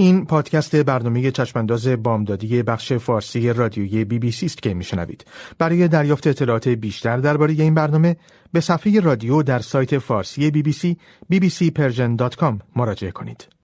این پادکست برنامه چشمانداز بامدادی بخش فارسی رادیویی بی بی سی است که میشنوید. برای دریافت اطلاعات بیشتر درباره این برنامه به صفحه رادیو در سایت فارسی بی بی سی سی مراجعه کنید.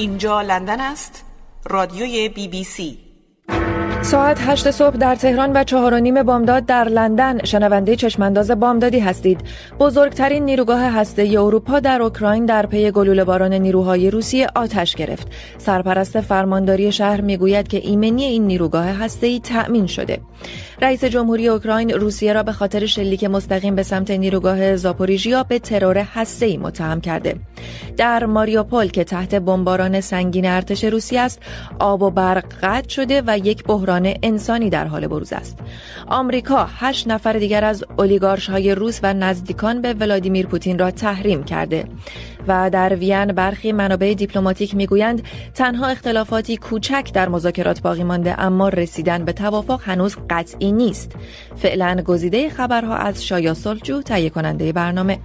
اینجا لندن است؟ رادیوی بی بی سی. ساعت هشت صبح در تهران و چهار نیم بامداد در لندن. شنونده چشمانداز بامدادی هستید. بزرگترین نیروگاه هسته اروپا در اوکراین در پی گلوله باران نیروهای روسیه آتش گرفت. سرپرست فرمانداری شهر می‌گوید که ایمنی این نیروگاه هسته تأمین شده. رئیس جمهوری اوکراین روسیه را به خاطر شلیک مستقیم به سمت نیروگاه زاپوریژیا به ترور ای متهم کرده. در ماریوپول که تحت بمباران سنگین ارتش روسیه است، آب و برق قطع شده و یک بحران انسانی در حال بروز است. آمریکا هشت نفر دیگر از اولیگارش های روس و نزدیکان به ولادیمیر پوتین را تحریم کرده. و در وین برخی منابع دیپلماتیک می‌گویند تنها اختلافاتی کوچک در مذاکرات باقی مانده اما رسیدن به توافق هنوز قطعی نیست فعلا گزیده خبرها از شایا سلجو تهیه کننده برنامه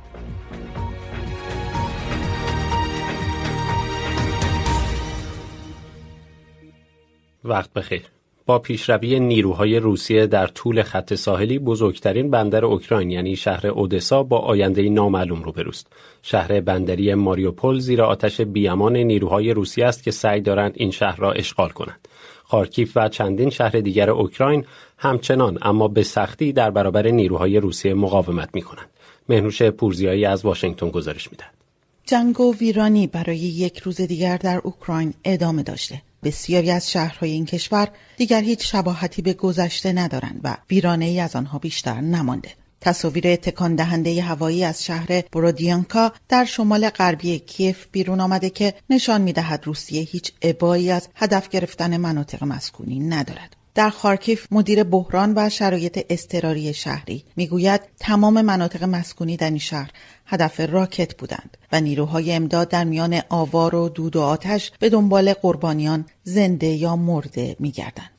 وقت بخیر با پیشروی نیروهای روسیه در طول خط ساحلی بزرگترین بندر اوکراین یعنی شهر اودسا با آینده نامعلوم روبروست. شهر بندری ماریوپول زیر آتش بیامان نیروهای روسیه است که سعی دارند این شهر را اشغال کنند. خارکیف و چندین شهر دیگر اوکراین همچنان اما به سختی در برابر نیروهای روسیه مقاومت می کنند. مهنوش پورزیایی از واشنگتن گزارش می‌دهد. جنگ و ویرانی برای یک روز دیگر در اوکراین ادامه داشته. بسیاری از شهرهای این کشور دیگر هیچ شباهتی به گذشته ندارند و ویرانه ای از آنها بیشتر نمانده. تصاویر تکان دهنده هوایی از شهر برودیانکا در شمال غربی کیف بیرون آمده که نشان می‌دهد روسیه هیچ ابایی از هدف گرفتن مناطق مسکونی ندارد. در خارکیف مدیر بحران و شرایط اضطراری شهری می‌گوید تمام مناطق مسکونی در این شهر هدف راکت بودند و نیروهای امداد در میان آوار و دود و آتش به دنبال قربانیان زنده یا مرده میگردند.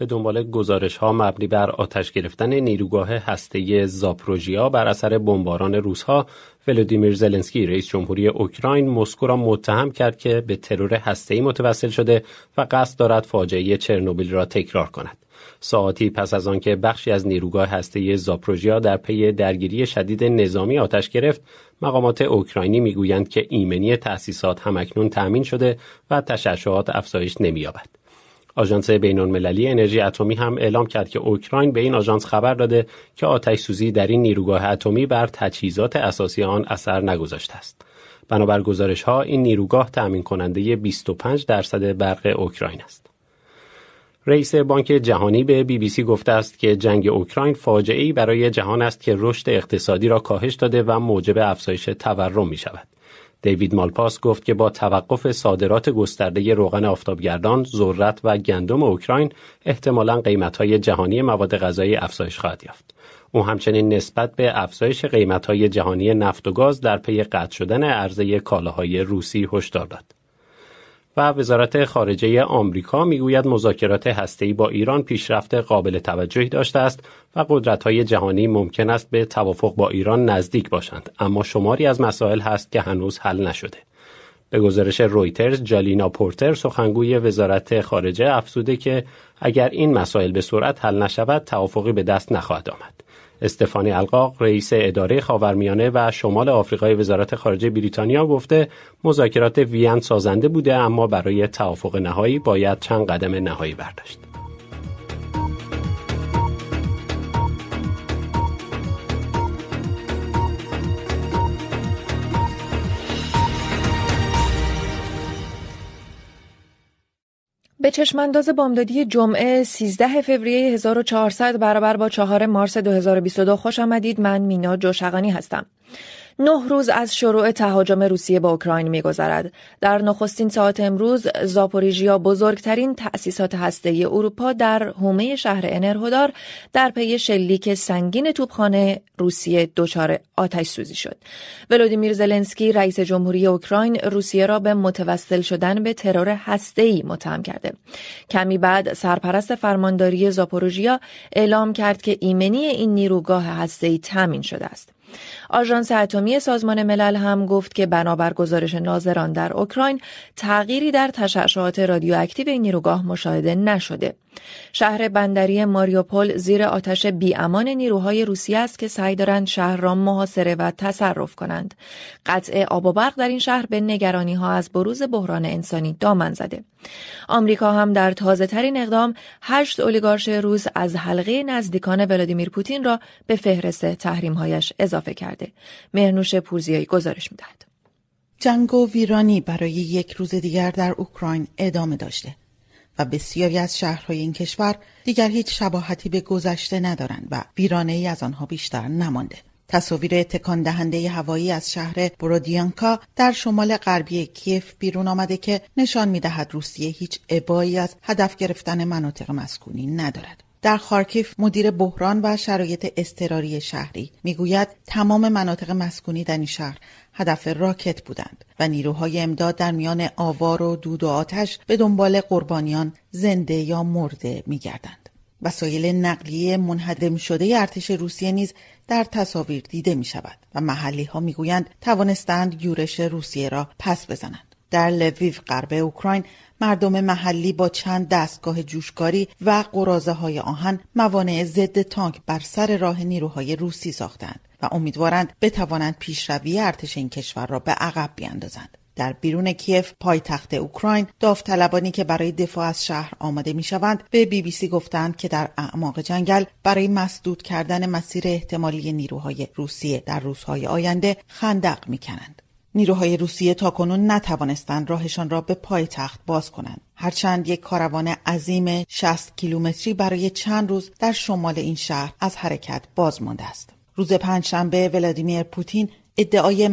به دنبال گزارش ها مبنی بر آتش گرفتن نیروگاه هسته زاپروژیا بر اثر بمباران روزها ولودیمیر زلنسکی رئیس جمهوری اوکراین مسکو را متهم کرد که به ترور هسته‌ای متوسل شده و قصد دارد فاجعه چرنوبیل را تکرار کند. ساعتی پس از آنکه بخشی از نیروگاه هسته زاپروژیا در پی درگیری شدید نظامی آتش گرفت، مقامات اوکراینی می‌گویند که ایمنی تأسیسات همکنون تأمین شده و تشعشعات افزایش نمییابد. آژانس بین‌المللی انرژی اتمی هم اعلام کرد که اوکراین به این آژانس خبر داده که آتش سوزی در این نیروگاه اتمی بر تجهیزات اساسی آن اثر نگذاشته است. بنابر گزارش ها این نیروگاه تأمین کننده 25 درصد برق اوکراین است. رئیس بانک جهانی به بی بی سی گفته است که جنگ اوکراین فاجعه برای جهان است که رشد اقتصادی را کاهش داده و موجب افزایش تورم می شود. دیوید مالپاس گفت که با توقف صادرات گسترده روغن آفتابگردان، ذرت و گندم اوکراین احتمالا قیمتهای جهانی مواد غذایی افزایش خواهد یافت. او همچنین نسبت به افزایش قیمتهای جهانی نفت و گاز در پی قطع شدن عرضه کالاهای روسی هشدار داد. و وزارت خارجه آمریکا می‌گوید مذاکرات هسته‌ای با ایران پیشرفت قابل توجهی داشته است و قدرت‌های جهانی ممکن است به توافق با ایران نزدیک باشند اما شماری از مسائل هست که هنوز حل نشده. به گزارش رویترز جالینا پورتر سخنگوی وزارت خارجه افزوده که اگر این مسائل به صورت حل نشود توافقی به دست نخواهد آمد. استفانی القاق رئیس اداره خاورمیانه و شمال آفریقای وزارت خارجه بریتانیا گفته مذاکرات وین سازنده بوده اما برای توافق نهایی باید چند قدم نهایی برداشت. به چشمانداز بامدادی جمعه 13 فوریه 1400 برابر با 4 مارس 2022 خوش آمدید من مینا جوشقانی هستم. نه روز از شروع تهاجم روسیه به اوکراین میگذرد. در نخستین ساعت امروز زاپوریژیا بزرگترین تأسیسات هسته اروپا در حومه شهر انرهودار در پی شلیک سنگین توپخانه روسیه دچار آتش سوزی شد. ولودیمیر زلنسکی رئیس جمهوری اوکراین روسیه را به متوسل شدن به ترور ای متهم کرده. کمی بعد سرپرست فرمانداری زاپوروژیا اعلام کرد که ایمنی این نیروگاه ای تامین شده است. آژانس اتمی سازمان ملل هم گفت که بنابر گزارش ناظران در اوکراین تغییری در تشعشعات رادیواکتیو این نیروگاه مشاهده نشده. شهر بندری ماریوپول زیر آتش بیامان نیروهای روسیه است که سعی دارند شهر را محاصره و تصرف کنند. قطع آب و برق در این شهر به نگرانی ها از بروز بحران انسانی دامن زده. آمریکا هم در تازه ترین اقدام هشت اولیگارش روز از حلقه نزدیکان ولادیمیر پوتین را به فهرست تحریمهایش اضافه کرده. مهرنوش پورزیایی گزارش می‌دهد. جنگ و ویرانی برای یک روز دیگر در اوکراین ادامه داشته. و بسیاری از شهرهای این کشور دیگر هیچ شباهتی به گذشته ندارند و ویرانه ای از آنها بیشتر نمانده. تصاویر تکان دهنده هوایی از شهر برودیانکا در شمال غربی کیف بیرون آمده که نشان می‌دهد روسیه هیچ ابایی از هدف گرفتن مناطق مسکونی ندارد. در خارکیف مدیر بحران و شرایط اضطراری شهری می‌گوید تمام مناطق مسکونی در این شهر هدف راکت بودند و نیروهای امداد در میان آوار و دود و آتش به دنبال قربانیان زنده یا مرده میگردند. وسایل نقلیه منهدم شده ارتش روسیه نیز در تصاویر دیده می شود و محلی ها می توانستند یورش روسیه را پس بزنند. در لویو غرب اوکراین مردم محلی با چند دستگاه جوشکاری و قرازه های آهن موانع ضد تانک بر سر راه نیروهای روسی ساختند و امیدوارند بتوانند پیشروی ارتش این کشور را به عقب بیاندازند. در بیرون کیف پایتخت اوکراین داوطلبانی که برای دفاع از شهر آماده می شوند به بی بی سی گفتند که در اعماق جنگل برای مسدود کردن مسیر احتمالی نیروهای روسیه در روزهای آینده خندق می کنند. نیروهای روسیه تاکنون نتوانستند راهشان را به پایتخت باز کنند. هرچند یک کاروان عظیم 60 کیلومتری برای چند روز در شمال این شهر از حرکت باز مانده است. روز پنجشنبه ولادیمیر پوتین ادعای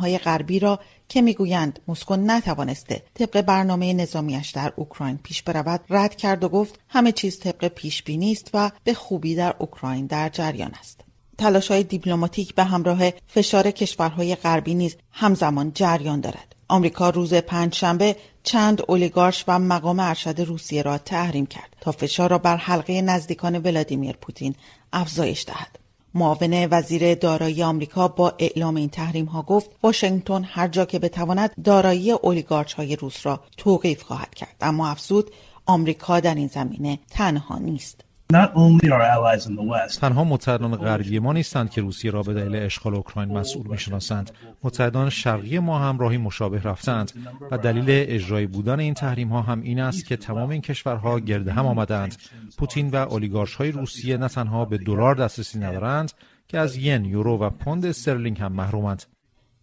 های غربی را که می‌گویند مسکو نتوانسته طبق برنامه نظامیش در اوکراین پیش برود رد کرد و گفت همه چیز طبق پیش بینی است و به خوبی در اوکراین در جریان است. تلاش های دیپلماتیک به همراه فشار کشورهای غربی نیز همزمان جریان دارد. آمریکا روز پنجشنبه چند اولیگارش و مقام ارشد روسیه را تحریم کرد تا فشار را بر حلقه نزدیکان ولادیمیر پوتین افزایش دهد. معاون وزیر دارایی آمریکا با اعلام این تحریم ها گفت واشنگتن هر جا که بتواند دارایی اولیگارچ های روس را توقیف خواهد کرد اما افزود آمریکا در این زمینه تنها نیست تنها متحدان غربی ما نیستند که روسیه را به دلیل اشغال اوکراین مسئول می‌شناسند. متحدان شرقی ما هم راهی مشابه رفتند و دلیل اجرایی بودن این تحریم ها هم این است که تمام این کشورها گرد هم آمدند پوتین و اولیگارش های روسیه نه تنها به دلار دسترسی ندارند که از ین یورو و پوند استرلینگ هم محرومند.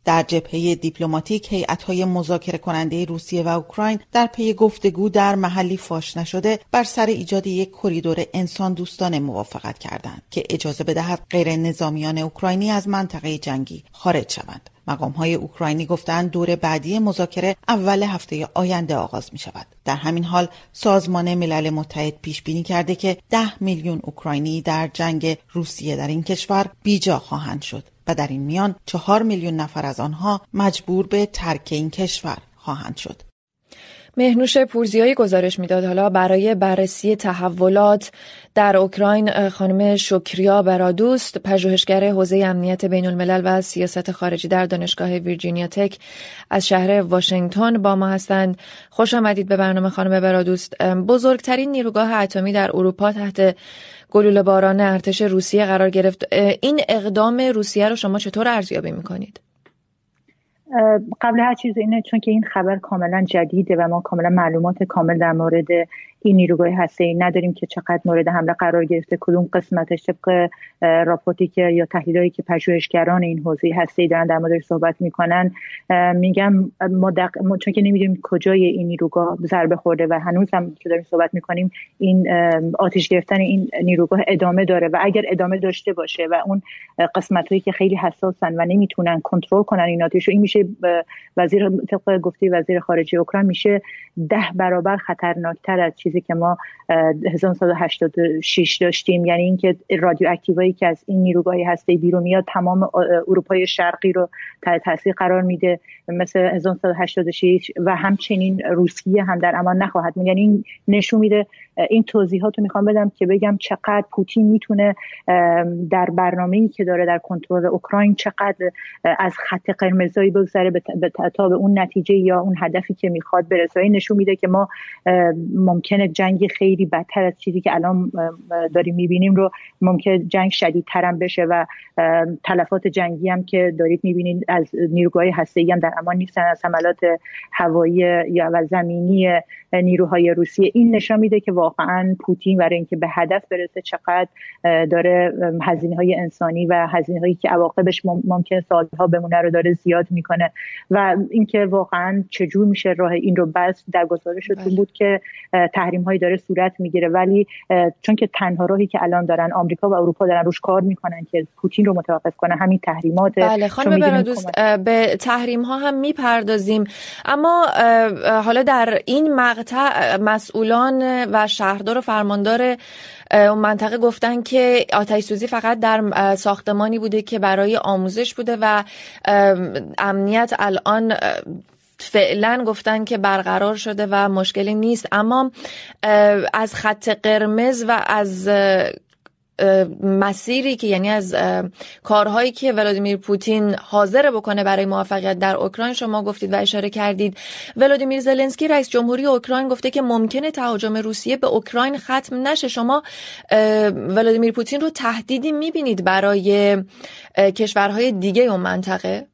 در جبهه دیپلماتیک هیئت‌های مذاکره کننده روسیه و اوکراین در پی گفتگو در محلی فاش نشده بر سر ایجاد یک کریدور انسان دوستانه موافقت کردند که اجازه بدهد غیر نظامیان اوکراینی از منطقه جنگی خارج شوند. مقام های اوکراینی گفتند دور بعدی مذاکره اول هفته آینده آغاز می شود. در همین حال سازمان ملل متحد پیش بینی کرده که ده میلیون اوکراینی در جنگ روسیه در این کشور بیجا خواهند شد. و در این میان چهار میلیون نفر از آنها مجبور به ترک این کشور خواهند شد. مهنوش پورزیایی گزارش می‌داد. حالا برای بررسی تحولات در اوکراین خانم شکریا برادوست پژوهشگر حوزه امنیت بین الملل و سیاست خارجی در دانشگاه ویرجینیا تک از شهر واشنگتن با ما هستند. خوش آمدید به برنامه خانم برادوست. بزرگترین نیروگاه اتمی در اروپا تحت گلوله باران ارتش روسیه قرار گرفت. این اقدام روسیه رو شما چطور ارزیابی می‌کنید؟ قبل هر چیز اینه چون که این خبر کاملا جدیده و ما کاملا معلومات کامل در مورد این نیروگاه هسته نداریم که چقدر مورد حمله قرار گرفته کدوم قسمتش طبق راپورتی که یا تحلیلایی که پژوهشگران این حوزه هسته دارن در موردش صحبت می‌کنن. میگم ما, دق... چون که نمی‌دونیم کجای این نیروگاه ضربه خورده و هنوز هم که داریم صحبت می‌کنیم این آتش گرفتن این نیروگاه ادامه داره و اگر ادامه داشته باشه و اون قسمت هایی که خیلی حساسن و نمی‌تونن کنترل کنن این آتش این میشه وزیر طبق گفته وزیر خارجه اوکراین میشه ده برابر خطرناکتر از چیزی که ما 1986 داشتیم. یعنی اینکه رادیواکتیوهایی که از این نیروگاه هسته بیرون میاد تمام اروپای شرقی رو تحت تاثیر قرار میده مثل 1986 و همچنین روسیه هم در امان نخواهد یعنی این نشون میده این توضیحات رو می‌خوام بدم که بگم چقدر پوتین می‌تونه در برنامه‌ای که داره در کنترل اوکراین چقدر از خط قرمزایی بگذره تا به اون نتیجه یا اون هدفی که می‌خواد برسه. این نشون میده که ما ممکنه جنگ خیلی بدتر از چیزی که الان داریم می‌بینیم رو ممکن جنگ شدیدتر هم بشه و تلفات جنگی هم که دارید می‌بینید از نیروگاه هسته‌ای هم در امان نیستن از حملات هوایی یا و زمینی نیروهای روسیه این نشان میده که واقعا پوتین برای اینکه به هدف برسه چقدر داره هزینه های انسانی و هزینه هایی که عواقبش ممکن سالها بمونه رو داره زیاد می‌کنه و اینکه واقعا چجور میشه راه این رو بس در گزارشتون بله. بود که تحریم هایی داره صورت می‌گیره. ولی چون که تنها راهی که الان دارن آمریکا و اروپا دارن روش کار می‌کنن که پوتین رو متوقف کنه همین تحریمات بله خانم دوست به تحریم ها هم می‌پردازیم. اما حالا در این مقطع مسئولان و شهردار و فرماندار اون منطقه گفتن که آتش سوزی فقط در ساختمانی بوده که برای آموزش بوده و امنیت الان فعلا گفتن که برقرار شده و مشکلی نیست. اما از خط قرمز و از مسیری که یعنی از کارهایی که ولادیمیر پوتین حاضر بکنه برای موفقیت در اوکراین شما گفتید و اشاره کردید. ولادیمیر زلنسکی رئیس جمهوری اوکراین گفته که ممکنه تهاجم روسیه به اوکراین ختم نشه. شما ولادیمیر پوتین رو تهدیدی می‌بینید برای کشورهای دیگه اون منطقه؟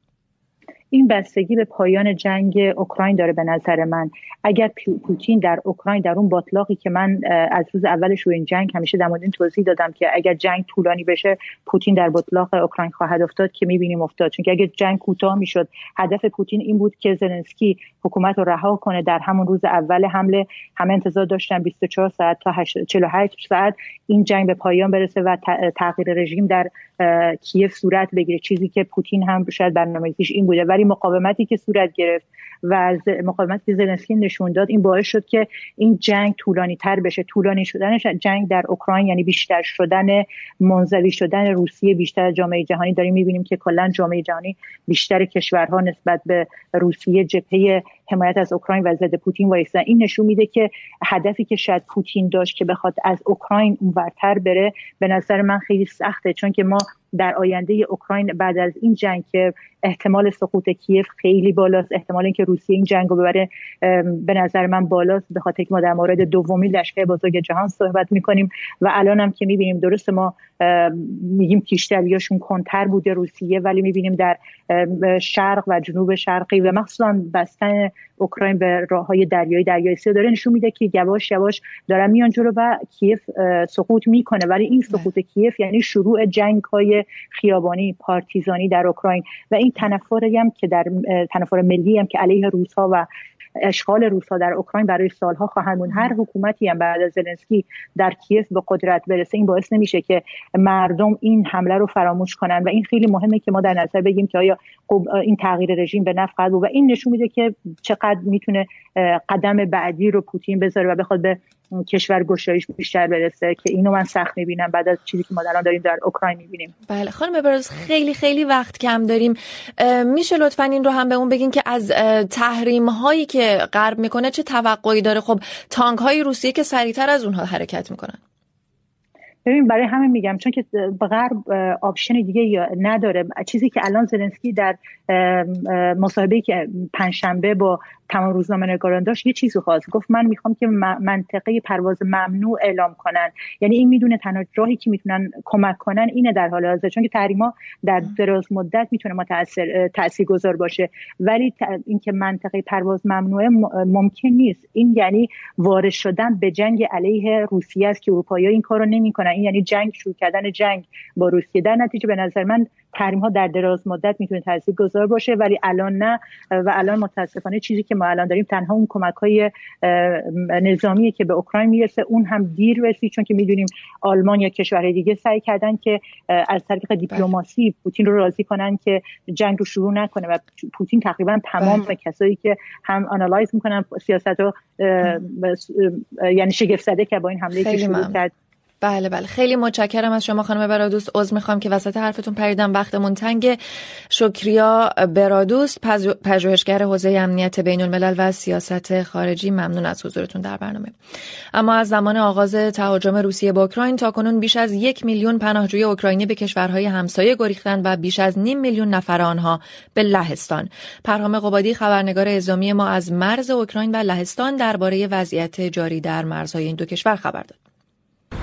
این بستگی به پایان جنگ اوکراین داره به نظر من. اگر پوتین در اوکراین در اون باطلاقی که من از روز اولش رو این جنگ همیشه در مورد این توضیح دادم که اگر جنگ طولانی بشه پوتین در باطلاق اوکراین خواهد افتاد که می‌بینیم افتاد. چون اگر جنگ کوتاه می‌شد هدف پوتین این بود که زلنسکی حکومت رو رها کنه در همون روز اول حمله. همه انتظار داشتن 24 ساعت تا 48 ساعت این جنگ به پایان برسه و تغییر رژیم در کیف صورت بگیره. چیزی که پوتین هم شاید برنامه‌ریزیش این بوده. ولی مقاومتی که صورت گرفت و مقاومت که زلنسکی نشون داد این باعث شد که این جنگ طولانی تر بشه. طولانی شدنش جنگ در اوکراین یعنی بیشتر شدن منزوی شدن روسیه بیشتر جامعه جهانی. داریم می‌بینیم که کلا جامعه جهانی بیشتر کشورها نسبت به روسیه جبهه حمایت از اوکراین و ضد پوتین وایستن این نشون میده که هدفی که شاید پوتین داشت که بخواد از اوکراین اونورتر بره به نظر من خیلی سخته چون که ما در آینده اوکراین بعد از این جنگ که احتمال سقوط کیف خیلی بالاست احتمال اینکه روسیه این جنگ رو ببره به نظر من بالاست. به خاطر که ما در مورد دومین لشکر بزرگ جهان صحبت می‌کنیم و الان هم که می‌بینیم درست ما میگیم پیشتریاشون کنتر بوده روسیه ولی می‌بینیم در شرق و جنوب شرقی و مخصوصا بستن اوکراین به راه های دریایی دریای سیاه داره نشون میده که یواش یواش دارن میان جلو و کیف سقوط می‌کنه. ولی این سقوط کیف یعنی شروع جنگ های خیابانی پارتیزانی در اوکراین. و این تنفری هم که در تنفر ملی هم که علیه روسها و اشغال روسا در اوکراین برای سالها خواهند بود. هر حکومتی هم بعد از زلنسکی در کیف به قدرت برسه این باعث نمیشه که مردم این حمله رو فراموش کنن. و این خیلی مهمه که ما در نظر بگیم که آیا این تغییر رژیم به نفع بود. و این نشون میده که چقدر می‌تونه قدم بعدی رو پوتین بذاره و بخواد به کشور گشایش بیشتر برسه که اینو من سخت می‌بینم بعد از چیزی که ما الان داریم در اوکراین می‌بینیم. بله خانم برز خیلی خیلی وقت کم داریم. میشه لطفا این رو هم به اون بگین که از تحریم هایی که غرب می‌کنه چه توقعی داره؟ خب تانک های روسیه که سریعتر از اونها حرکت می‌کنن. ببین برای همین میگم چون که غرب آپشن دیگه نداره. چیزی که الان زلنسکی در مصاحبه که پنجشنبه با تمام روزنامه نگاران داشت یه چیزی خواست. گفت من می‌خوام که منطقه پرواز ممنوع اعلام کنن. یعنی این می‌دونه تنها راهی که می‌تونن کمک کنن اینه در حال حاضر. چون که تحریما در دراز مدت می‌تونه ما تاثیر گذار باشه. ولی اینکه منطقه پرواز ممنوعه ممکن نیست. این یعنی وارد شدن به جنگ علیه روسیه است که اروپایی این کارو نمی‌کنن. این یعنی جنگ شروع کردن جنگ با روسیه. در نتیجه به نظر من تحریم ها در دراز مدت می‌تونه تاثیر گذار باشه ولی الان نه و الان متاسفانه چیزی که ما الان داریم تنها اون کمک های نظامی که به اوکراین می‌رسه اون هم دیر رسید چون که می‌دونیم آلمان یا کشورهای دیگه سعی کردن که از طریق بله. دیپلماسی پوتین رو راضی کنن که جنگ رو شروع نکنه و پوتین تقریبا تمام بله. کسایی که هم آنالایز می‌کنن سیاست رو یعنی شگفت زده که با این حمله که شروع کرد بله بله. خیلی متشکرم از شما خانم برادوست. عذر می‌خوام که وسط حرفتون پریدم. وقتمون تنگ. شکریا برادوست پژوهشگر حوزه امنیت بین الملل و سیاست خارجی. ممنون از حضورتون در برنامه. اما از زمان آغاز تهاجم روسیه به اوکراین تا کنون بیش از یک میلیون پناهجوی اوکراینی به کشورهای همسایه گریختند و بیش از نیم میلیون نفر آنها به لهستان. پرهام قبادی خبرنگار اعزامی ما از مرز اوکراین و لهستان درباره وضعیت جاری در مرزهای این دو کشور خبر داد.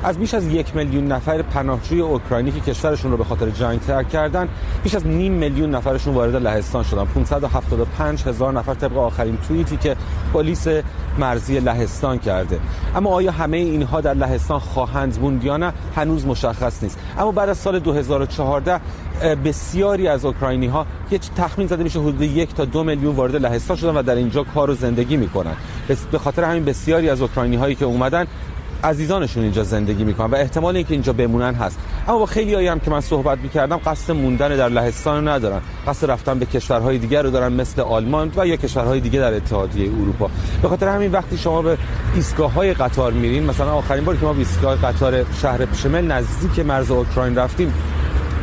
از بیش از یک میلیون نفر پناهجوی اوکراینی که کشورشون رو به خاطر جنگ ترک کردن بیش از نیم میلیون نفرشون وارد لهستان شدن. 575 هزار نفر طبق آخرین توییتی که پلیس مرزی لهستان کرده. اما آیا همه اینها در لهستان خواهند موند یا نه هنوز مشخص نیست. اما بعد از سال 2014 بسیاری از اوکراینی ها یه تخمین زده میشه حدود یک تا دو میلیون وارد لهستان شدن و در اینجا کار و زندگی می‌کنن. به خاطر همین بسیاری از اوکراینی هایی که اومدن عزیزانشون اینجا زندگی می‌کنن و احتمال اینکه اینجا بمونن هست. اما با خیلی هم که من صحبت می‌کردم قصد موندن در لهستان ندارن. قصد رفتن به کشورهای دیگر رو دارن مثل آلمان و یا کشورهای دیگه در اتحادیه اروپا. به خاطر همین وقتی شما به ایستگاه های قطار میرین مثلا آخرین بار که ما به ایستگاه قطار شهر شمل نزدیک مرز اوکراین رفتیم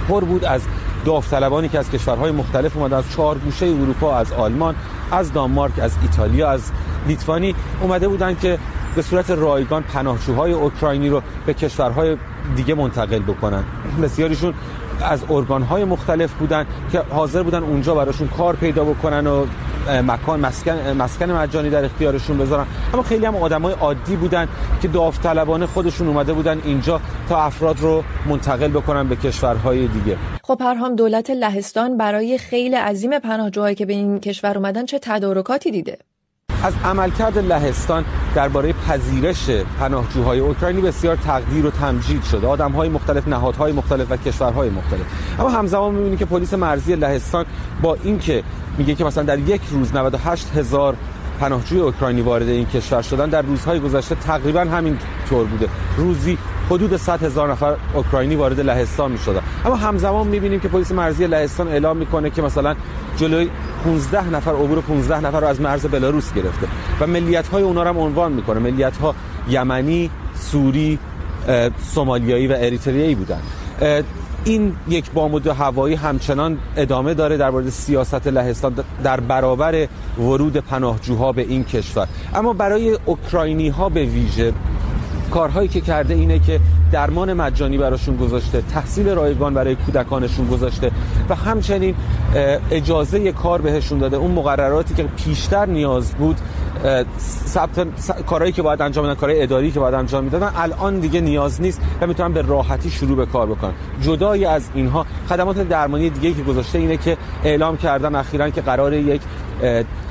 پر بود از داوطلبانی که از کشورهای مختلف اومدن از چهار گوشه اروپا از آلمان از دانمارک از ایتالیا از لیتوانی اومده بودن که به صورت رایگان پناهجوهای اوکراینی رو به کشورهای دیگه منتقل بکنن. بسیاریشون از ارگانهای مختلف بودن که حاضر بودن اونجا براشون کار پیدا بکنن و مکان مسکن مسکن مجانی در اختیارشون بذارن. اما خیلی هم آدمای عادی بودن که داوطلبانه خودشون اومده بودن اینجا تا افراد رو منتقل بکنن به کشورهای دیگه. خب پرهام دولت لهستان برای خیلی عظیم پناهجوهایی که به این کشور اومدن چه تدارکاتی دیده؟ از عملکرد لهستان درباره پذیرش پناهجوهای اوکراینی بسیار تقدیر و تمجید شده. آدمهای مختلف نهادهای مختلف و کشورهای مختلف. اما همزمان می‌بینیم که پلیس مرزی لهستان با اینکه میگه که مثلا در یک روز 98 هزار پناهجوی اوکراینی وارد این کشور شدن در روزهای گذشته تقریبا همین طور بوده. روزی حدود 100 هزار نفر اوکراینی وارد لهستان می شدن اما همزمان می بینیم که پلیس مرزی لهستان اعلام می‌کنه که مثلا جلوی 15 نفر عبور 15 نفر رو از مرز بلاروس گرفته و ملیت های اونا رو هم عنوان می‌کنه. ملیت ها یمنی سوری سومالیایی و اریتریایی بودن. این یک بامود هوایی همچنان ادامه داره در مورد سیاست لهستان در برابر ورود پناهجوها به این کشور. اما برای اوکراینی ها به ویژه کارهایی که کرده اینه که درمان مجانی براشون گذاشته تحصیل رایگان برای کودکانشون گذاشته و همچنین اجازه کار بهشون داده. اون مقرراتی که پیشتر نیاز بود ثبت کارهایی که باید انجام بدن کارهای اداری که باید انجام می‌دادن الان دیگه نیاز نیست و می‌تونن به راحتی شروع به کار بکنن. جدای از اینها خدمات درمانی دیگه که گذاشته اینه که اعلام کردن اخیرا که قرار یک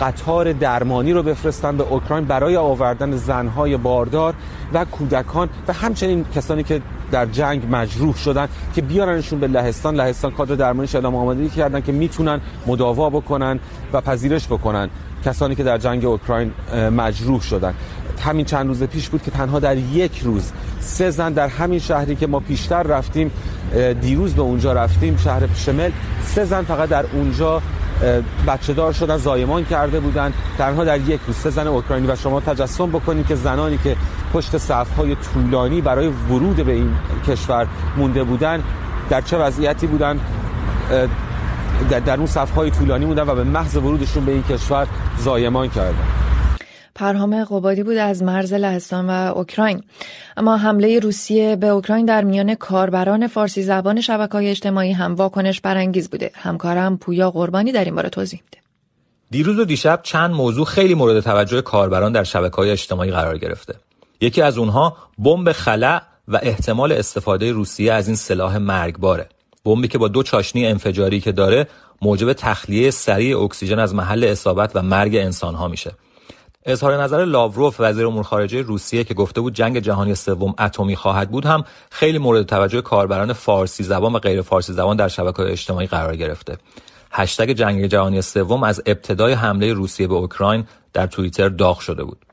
قطار درمانی رو بفرستن به اوکراین برای آوردن زنهای باردار و کودکان و همچنین کسانی که در جنگ مجروح شدن که بیارنشون به لهستان. لهستان کادر درمانی اعلام آمادگی کردن که می‌تونن مداوا بکنن و پذیرش بکنن کسانی که در جنگ اوکراین مجروح شدن. همین چند روز پیش بود که تنها در یک روز سه زن در همین شهری که ما پیشتر رفتیم دیروز به اونجا رفتیم شهر شمل سه زن فقط در اونجا بچه دار شدن زایمان کرده بودن. تنها در یک روز سه زن اوکراینی و شما تجسم بکنید که زنانی که پشت صفهای طولانی برای ورود به این کشور مونده بودن در چه وضعیتی بودن؟ در اون صفهای طولانی بودن و به محض ورودشون به این کشور زایمان کردن. پرهام قبادی بود از مرز لهستان و اوکراین. اما حمله روسیه به اوکراین در میان کاربران فارسی زبان شبکه های اجتماعی هم واکنش برانگیز بوده. همکارم پویا قربانی در این باره توضیح میده. دیروز و دیشب چند موضوع خیلی مورد توجه کاربران در شبکه های اجتماعی قرار گرفته. یکی از اونها بمب خلع و احتمال استفاده روسیه از این سلاح مرگباره. بمبی که با دو چاشنی انفجاری که داره موجب تخلیه سریع اکسیژن از محل اصابت و مرگ انسانها میشه. اظهار نظر لاوروف وزیر امور خارجه روسیه که گفته بود جنگ جهانی سوم اتمی خواهد بود هم خیلی مورد توجه کاربران فارسی زبان و غیر فارسی زبان در شبکه‌های اجتماعی قرار گرفته. هشتگ جنگ جهانی سوم از ابتدای حمله روسیه به اوکراین در توییتر داغ شده بود.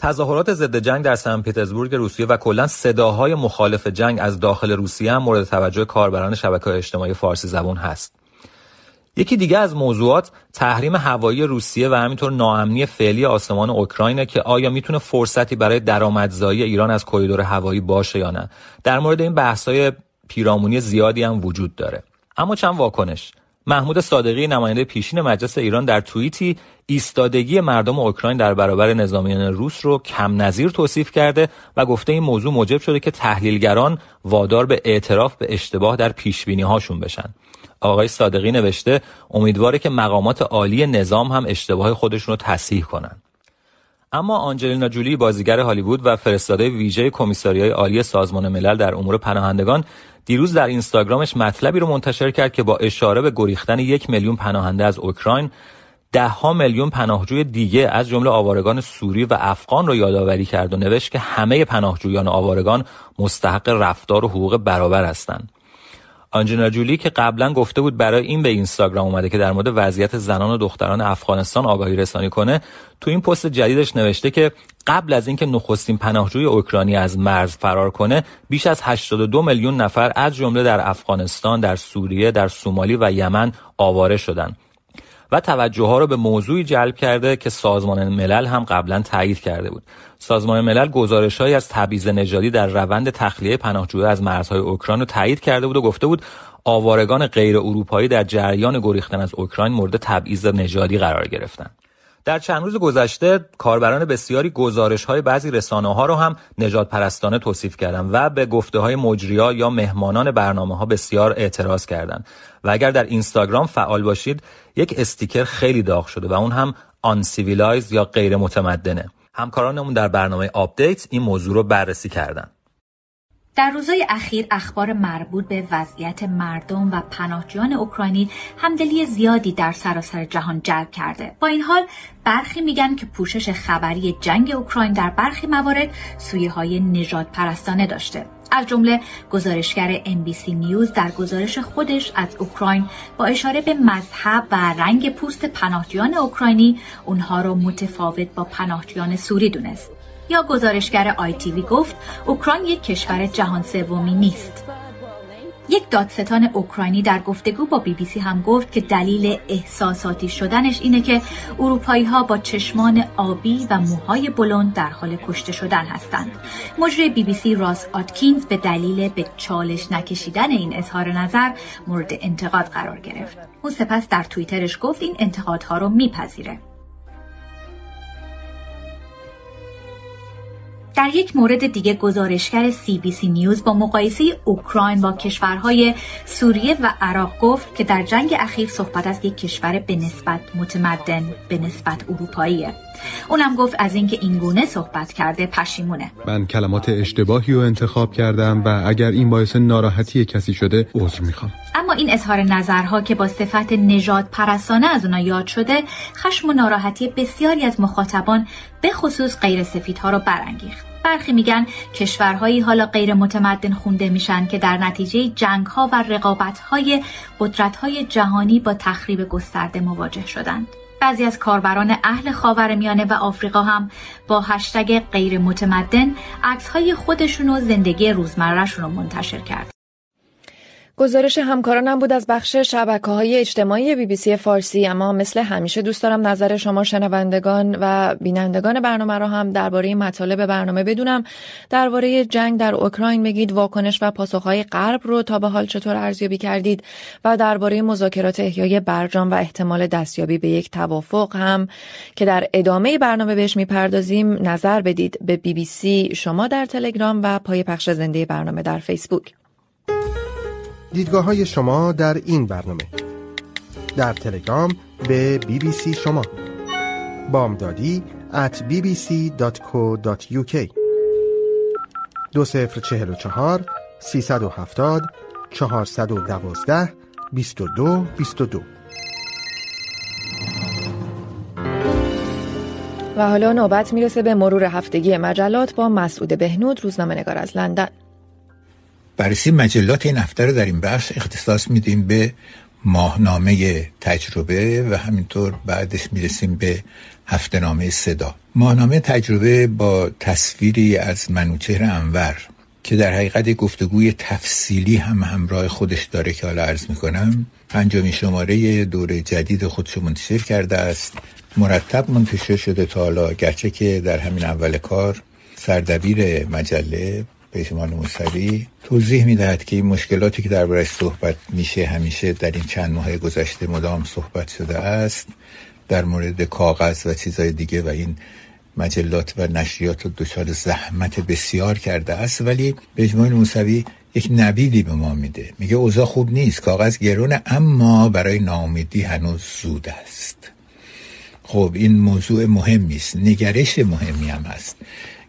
تظاهرات ضد جنگ در سن پترزبورگ روسیه و کلا صداهای مخالف جنگ از داخل روسیه هم مورد توجه کاربران شبکه‌های اجتماعی فارسی زبان هست. یکی دیگه از موضوعات تحریم هوایی روسیه و همینطور ناامنی فعلی آسمان اوکراینه که آیا می‌تونه فرصتی برای درآمدزایی ایران از کریدور هوایی باشه یا نه. در مورد این بحث‌های پیرامونی زیادی هم وجود داره. اما چند واکنش. محمود صادقی نماینده پیشین مجلس ایران در توییتی ایستادگی مردم اوکراین در برابر نظامیان روس رو کم نظیر توصیف کرده و گفته این موضوع موجب شده که تحلیلگران وادار به اعتراف به اشتباه در پیشبینی هاشون بشن. آقای صادقی نوشته امیدواره که مقامات عالی نظام هم اشتباه خودشون رو تصحیح کنن. اما آنجلینا جولی بازیگر هالیوود و فرستاده ویژه کمیساریای عالی سازمان ملل در امور پناهندگان دیروز در اینستاگرامش مطلبی رو منتشر کرد که با اشاره به گریختن یک میلیون پناهنده از اوکراین ده ها میلیون پناهجوی دیگه از جمله آوارگان سوری و افغان رو یادآوری کرد و نوشت که همه پناهجویان آوارگان مستحق رفتار و حقوق برابر هستند. آنجینا جولی که قبلا گفته بود برای این به اینستاگرام اومده که در مورد وضعیت زنان و دختران افغانستان آگاهی رسانی کنه تو این پست جدیدش نوشته که قبل از اینکه نخستین پناهجوی اوکراینی از مرز فرار کنه بیش از 82 میلیون نفر از جمله در افغانستان، در سوریه، در سومالی و یمن آواره شدند. و توجه ها رو به موضوعی جلب کرده که سازمان ملل هم قبلا تایید کرده بود. سازمان ملل گزارش از تبعیض نژادی در روند تخلیه پناهجویان از مرزهای اوکراین رو تایید کرده بود و گفته بود آوارگان غیر اروپایی در جریان گریختن از اوکراین مورد تبعیض نژادی قرار گرفتند در چند روز گذشته کاربران بسیاری گزارش های بعضی رسانه ها رو هم نجات پرستانه توصیف کردن و به گفته های مجریا یا مهمانان برنامه ها بسیار اعتراض کردند. و اگر در اینستاگرام فعال باشید یک استیکر خیلی داغ شده و اون هم آن یا غیر متمدنه همکارانمون در برنامه آپدیت این موضوع رو بررسی کردن. در روزهای اخیر اخبار مربوط به وضعیت مردم و پناهجویان اوکراینی همدلی زیادی در سراسر جهان جلب کرده. با این حال برخی میگن که پوشش خبری جنگ اوکراین در برخی موارد سویه های نژادپرستانه داشته. از جمله گزارشگر NBC نیوز در گزارش خودش از اوکراین با اشاره به مذهب و رنگ پوست پناهجویان اوکراینی اونها را متفاوت با پناهجویان سوری دونست. یا گزارشگر ITV گفت اوکراین یک کشور جهان سومی نیست یک دادستان اوکراینی در گفتگو با بی بی سی هم گفت که دلیل احساساتی شدنش اینه که اروپایی ها با چشمان آبی و موهای بلوند در حال کشته شدن هستند. مجری بی بی سی راس آتکینز به دلیل به چالش نکشیدن این اظهار نظر مورد انتقاد قرار گرفت. او سپس در توییترش گفت این انتقادها رو میپذیره. در یک مورد دیگه گزارشگر سی بی سی نیوز با مقایسه اوکراین با کشورهای سوریه و عراق گفت که در جنگ اخیر صحبت از یک کشور به نسبت متمدن به نسبت اروپاییه. اونم گفت از اینکه این گونه صحبت کرده پشیمونه. من کلمات اشتباهی رو انتخاب کردم و اگر این باعث ناراحتی کسی شده عذر می‌خوام. اما این اظهار نظرها که با صفت نجات پرستانه از اونا یاد شده خشم و ناراحتی بسیاری از مخاطبان به خصوص غیر سفیدها رو برانگیخت. برخی میگن کشورهایی حالا غیر متمدن خونده میشن که در نتیجه جنگ ها و رقابت های قدرت های جهانی با تخریب گسترده مواجه شدند. بعضی از کاربران اهل خاورمیانه و آفریقا هم با هشتگ غیر متمدن عکس های خودشون و زندگی روزمرهشون رو منتشر کرد. گزارش همکارانم بود از بخش شبکه های اجتماعی بی بی سی فارسی اما مثل همیشه دوست دارم نظر شما شنوندگان و بینندگان برنامه را هم درباره مطالب برنامه بدونم. درباره جنگ در اوکراین بگید واکنش و پاسخهای غرب رو تا به حال چطور ارزیابی کردید؟ و درباره مذاکرات احیای برجام و احتمال دستیابی به یک توافق هم که در ادامه برنامه بهش می‌پردازیم نظر بدید به بی بی سی شما در تلگرام و پای پخش زنده برنامه در فیسبوک. دیدگاه های شما در این برنامه. در تلگرام به بی بی سی شما. بامدادی at bbc.co.uk دو سفر چهل و چهار سیصد و هفتاد چهارصد و دوازده بیست و دو بیست و دو. و حالا نوبت می‌رسه به مرور هفتگی مجلات با مسعود بهنود روزنامه نگار از لندن. بررسی مجلات این هفته رو در این بخش اختصاص میدیم به ماهنامه تجربه و همینطور بعدش می‌رسیم به هفته نامه صدا. ماهنامه تجربه با تصویری از منوچهر انور که در حقیقت گفتگوی تفصیلی هم همراه خودش داره که حالا عرض می‌کنم. پنجمین شماره دوره جدید خودش منتشر کرده است. مرتب منتشر شده تا حالا گرچه که در همین اول کار سردبیر مجله پژمان موسوی توضیح می‌دهد که این مشکلاتی که دربارش صحبت میشه همیشه در این چند ماه گذشته مدام صحبت شده است در مورد کاغذ و چیزهای دیگه و این مجلات و نشریات رو دچار زحمت بسیار کرده است. ولی پژمان موسوی یک نبیدی به ما میده. میگه اوضاع خوب نیست کاغذ گرونه اما برای ناامیدی هنوز زود است. خب این موضوع مهمی است نگرش مهمی هم هست.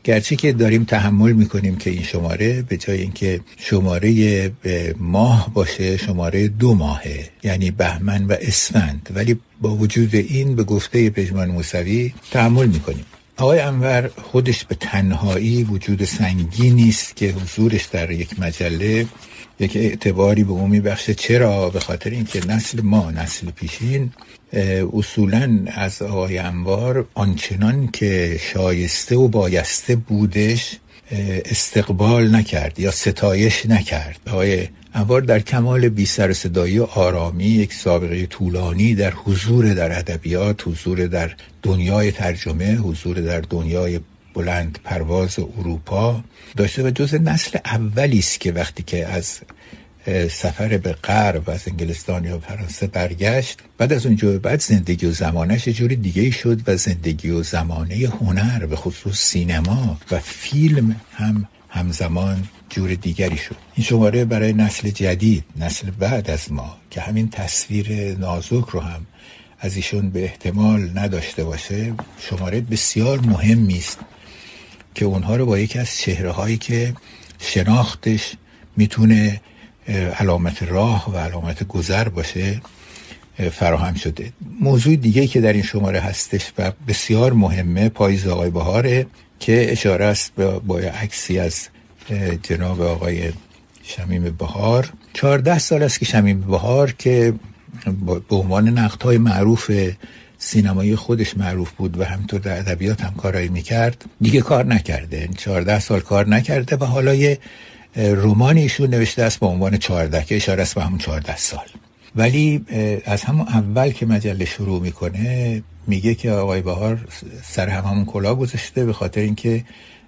گرچه که داریم تحمل می‌کنیم که این شماره به جای اینکه شماره ماه باشه شماره دو ماهه یعنی بهمن و اسفند. ولی با وجود این به گفته پژمان موسوی تحمل می‌کنیم. آقای انور خودش به تنهایی وجود سنگینی است که حضورش در یک مجله یک اعتباری به اون میبخشه. چرا؟ به خاطر اینکه نسل ما نسل پیشین اصولا از آقای انوار آنچنان که شایسته و بایسته بودش استقبال نکرد یا ستایش نکرد. آقای انوار در کمال بی سر صدایی و آرامی یک سابقه طولانی در حضور در ادبیات حضور در دنیای ترجمه حضور در دنیای بلند پرواز اروپا داشته و جز نسل اولی است که وقتی که از سفر به غرب از انگلستان یا فرانسه برگشت بعد از اونجا بعد زندگی و زمانش جوری دیگه شد و زندگی و زمانه هنر به خصوص سینما و فیلم هم همزمان جور دیگری شد. این شماره برای نسل جدید نسل بعد از ما که همین تصویر نازک رو هم از ایشون به احتمال نداشته باشه شماره بسیار مهمی است که اونها رو با یکی از چهره هایی که شناختش می‌تونه علامت راه و علامت گذر باشه فراهم شده. موضوع دیگه که در این شماره هستش و بسیار مهمه پاییز آقای بهاره که اشاره است با عکسی از جناب آقای شمیم بهار. چهارده سال است که شمیم بهار که به عنوان نقدهای معروف سینمایی خودش معروف بود و همینطور در ادبیات هم کارایی می‌کرد. دیگه کار نکرده. چهارده سال کار نکرده و حالا یه رومانی ایشون نوشته است با عنوان چهارده که اشاره است به همون چهارده سال. ولی از همون اول که مجله شروع می‌کنه میگه که آقای بهار سر هم همون کلا گذاشته به خاطر اینکه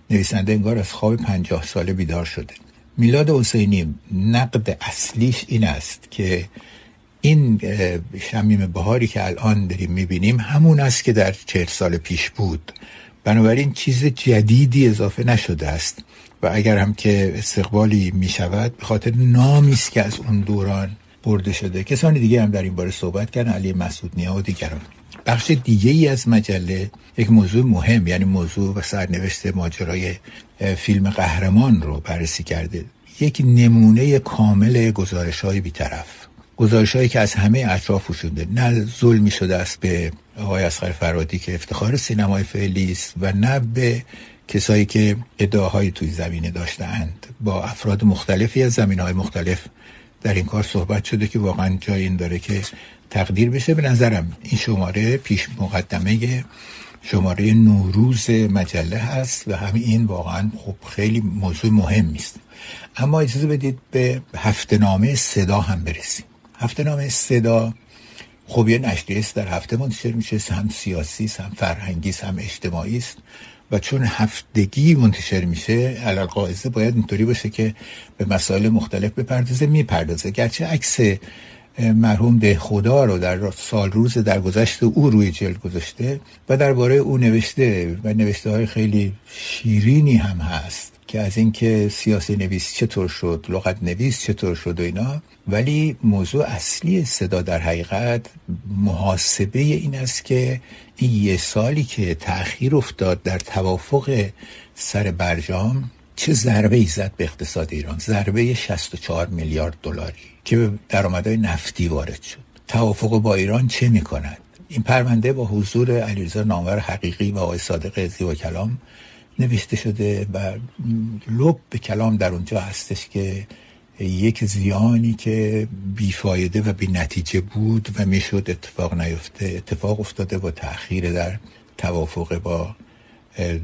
نویسنده انگار از خواب پنجاه ساله بیدار شده. میلاد حسینی نقد اصلیش این است که این شمیم بهاری که الان داریم می‌بینیم همون است که در چهل سال پیش بود. بنابراین چیز جدیدی اضافه نشده است. و اگر هم که استقبالی می شود به خاطر نامی است که از اون دوران برده شده. کسانی دیگه هم در این باره صحبت کردن علی مسعود نیا و دیگران. بخش دیگه ای از مجله یک موضوع مهم یعنی موضوع و سرنوشت ماجرای فیلم قهرمان رو بررسی کرده. یک نمونه کامل گزارش های بیطرف. گزارش هایی که از همه اطراف پوشونده نه ظلمی شده است به آقای اسخر فرادی که افتخار سینمای فعلی است و نه به کسایی که ادعاهایی توی زمینه داشتند با افراد مختلفی از زمین های مختلف در این کار صحبت شده که واقعا جای این داره که تقدیر بشه. به نظرم این شماره پیش مقدمه شماره نوروز مجله هست و همین این واقعا خب خیلی موضوع مهم است اما اجازه بدید به هفته نامه صدا هم برسیم. هفته نامه صدا. خب یه نشریه است در هفته منتشر میشه. هم سیاسی هم فرهنگی هم اجتماعی است. و چون هفتگی منتشر میشه علال قاعده باید اینطوری باشه که به مسائل مختلف بپردازه می‌پردازه. گرچه عکس مرحوم ده خدا رو در سال روز در گذشت او روی جلد گذاشته و درباره او نوشته و نوشته های خیلی شیرینی هم هست. که از اینکه سیاسی نویس چطور شد لغت نویس چطور شد و اینا ولی موضوع اصلی صدا در حقیقت محاسبه این است که این یه سالی که تأخیر افتاد در توافق سر برجام چه ضربه ای زد به اقتصاد ایران؟ ضربه 64 میلیارد دلاری که به درآمدهای نفتی وارد شد. توافق با ایران چه می‌کند؟ این پرونده با حضور علیرضا نامور حقیقی و آقای صادق زیبا کلام نوشته شده و لب به کلام در اونجا هستش که یک زیانی که بیفایده و بی نتیجه بود و می‌شد اتفاق نیفته اتفاق افتاده با تأخیر در توافق با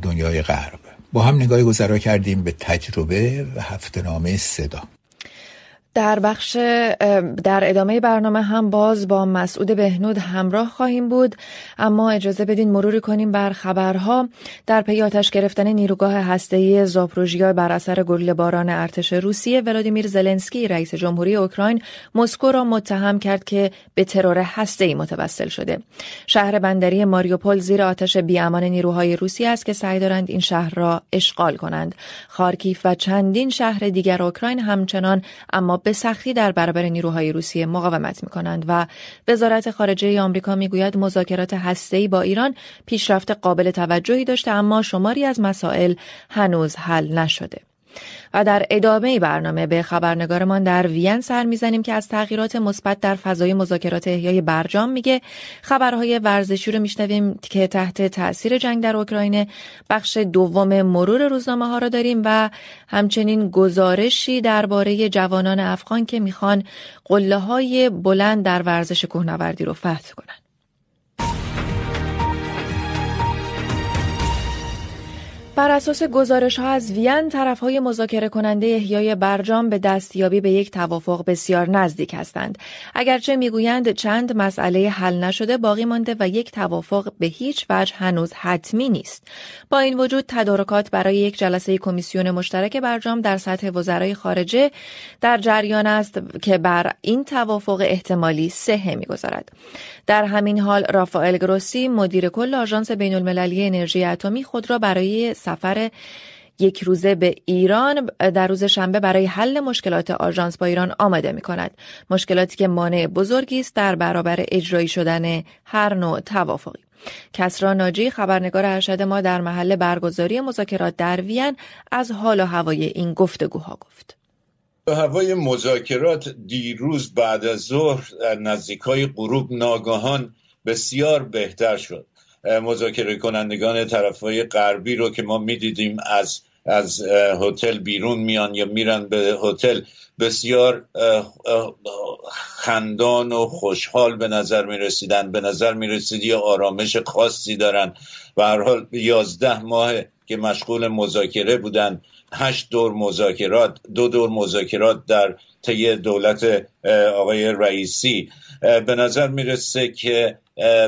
دنیای غرب. با هم نگاهی گذرا کردیم به تجربه و هفته نامه صدا. در بخش در ادامه برنامه هم باز با مسعود بهنود همراه خواهیم بود. اما اجازه بدین مروری کنیم بر خبرها. در پی آتش گرفتن نیروگاه هسته‌ای زاپروژیا بر اثر گل باران ارتش روسیه ولادیمیر زلنسکی رئیس جمهوری اوکراین مسکو را متهم کرد که به ترور هسته‌ای متوسل شده. شهر بندری ماریوپول زیر آتش بیامان نیروهای روسی است که سعی دارند این شهر را اشغال کنند. خارکیف و چندین شهر دیگر اوکراین همچنان اما به سختی در برابر نیروهای روسیه مقاومت می کنند و وزارت خارجه آمریکا می‌گوید مذاکرات هسته‌ای با ایران پیشرفت قابل توجهی داشته اما شماری از مسائل هنوز حل نشده. و در ادامه برنامه به خبرنگارمان در وین سر می‌زنیم که از تغییرات مثبت در فضای مذاکرات احیای برجام میگه خبرهای ورزشی رو میشنویم که تحت تاثیر جنگ در اوکراین بخش دوم مرور روزنامه ها را داریم و همچنین گزارشی درباره جوانان افغان که می‌خوان قله های بلند در ورزش کوهنوردی رو فتح کنند بر اساس گزارش ها از وین طرف های مذاکره کننده احیای برجام به دستیابی به یک توافق بسیار نزدیک هستند. اگرچه می‌گویند چند مسئله حل نشده باقی مانده و یک توافق به هیچ وجه هنوز حتمی نیست. با این وجود تدارکات برای یک جلسه کمیسیون مشترک برجام در سطح وزرای خارجه در جریان است که بر این توافق احتمالی سهه می‌گذارد. در همین حال رافائل گروسی مدیر کل آژانس بین المللی انرژی اتمی خود را برای سفر یک روزه به ایران در روز شنبه برای حل مشکلات آژانس با ایران آماده می کند. مشکلاتی که مانع بزرگی است در برابر اجرایی شدن هر نوع توافقی. کسرا ناجی خبرنگار ارشد ما در محل برگزاری مذاکرات در وین از حال و هوای این گفتگوها گفت. هوای مذاکرات دیروز بعد از ظهر در نزدیک های غروب ناگهان بسیار بهتر شد مذاکره کنندگان طرف های غربی رو که ما می‌دیدیم از از هتل بیرون میان یا میرن به هتل بسیار خندان و خوشحال به نظر می رسیدن به نظر می رسید یا آرامش خاصی دارن. و هر حال یازده ماه که مشغول مذاکره بودن هشت دور مذاکرات دو دور مذاکرات در طی دولت آقای رئیسی. به نظر می‌رسه که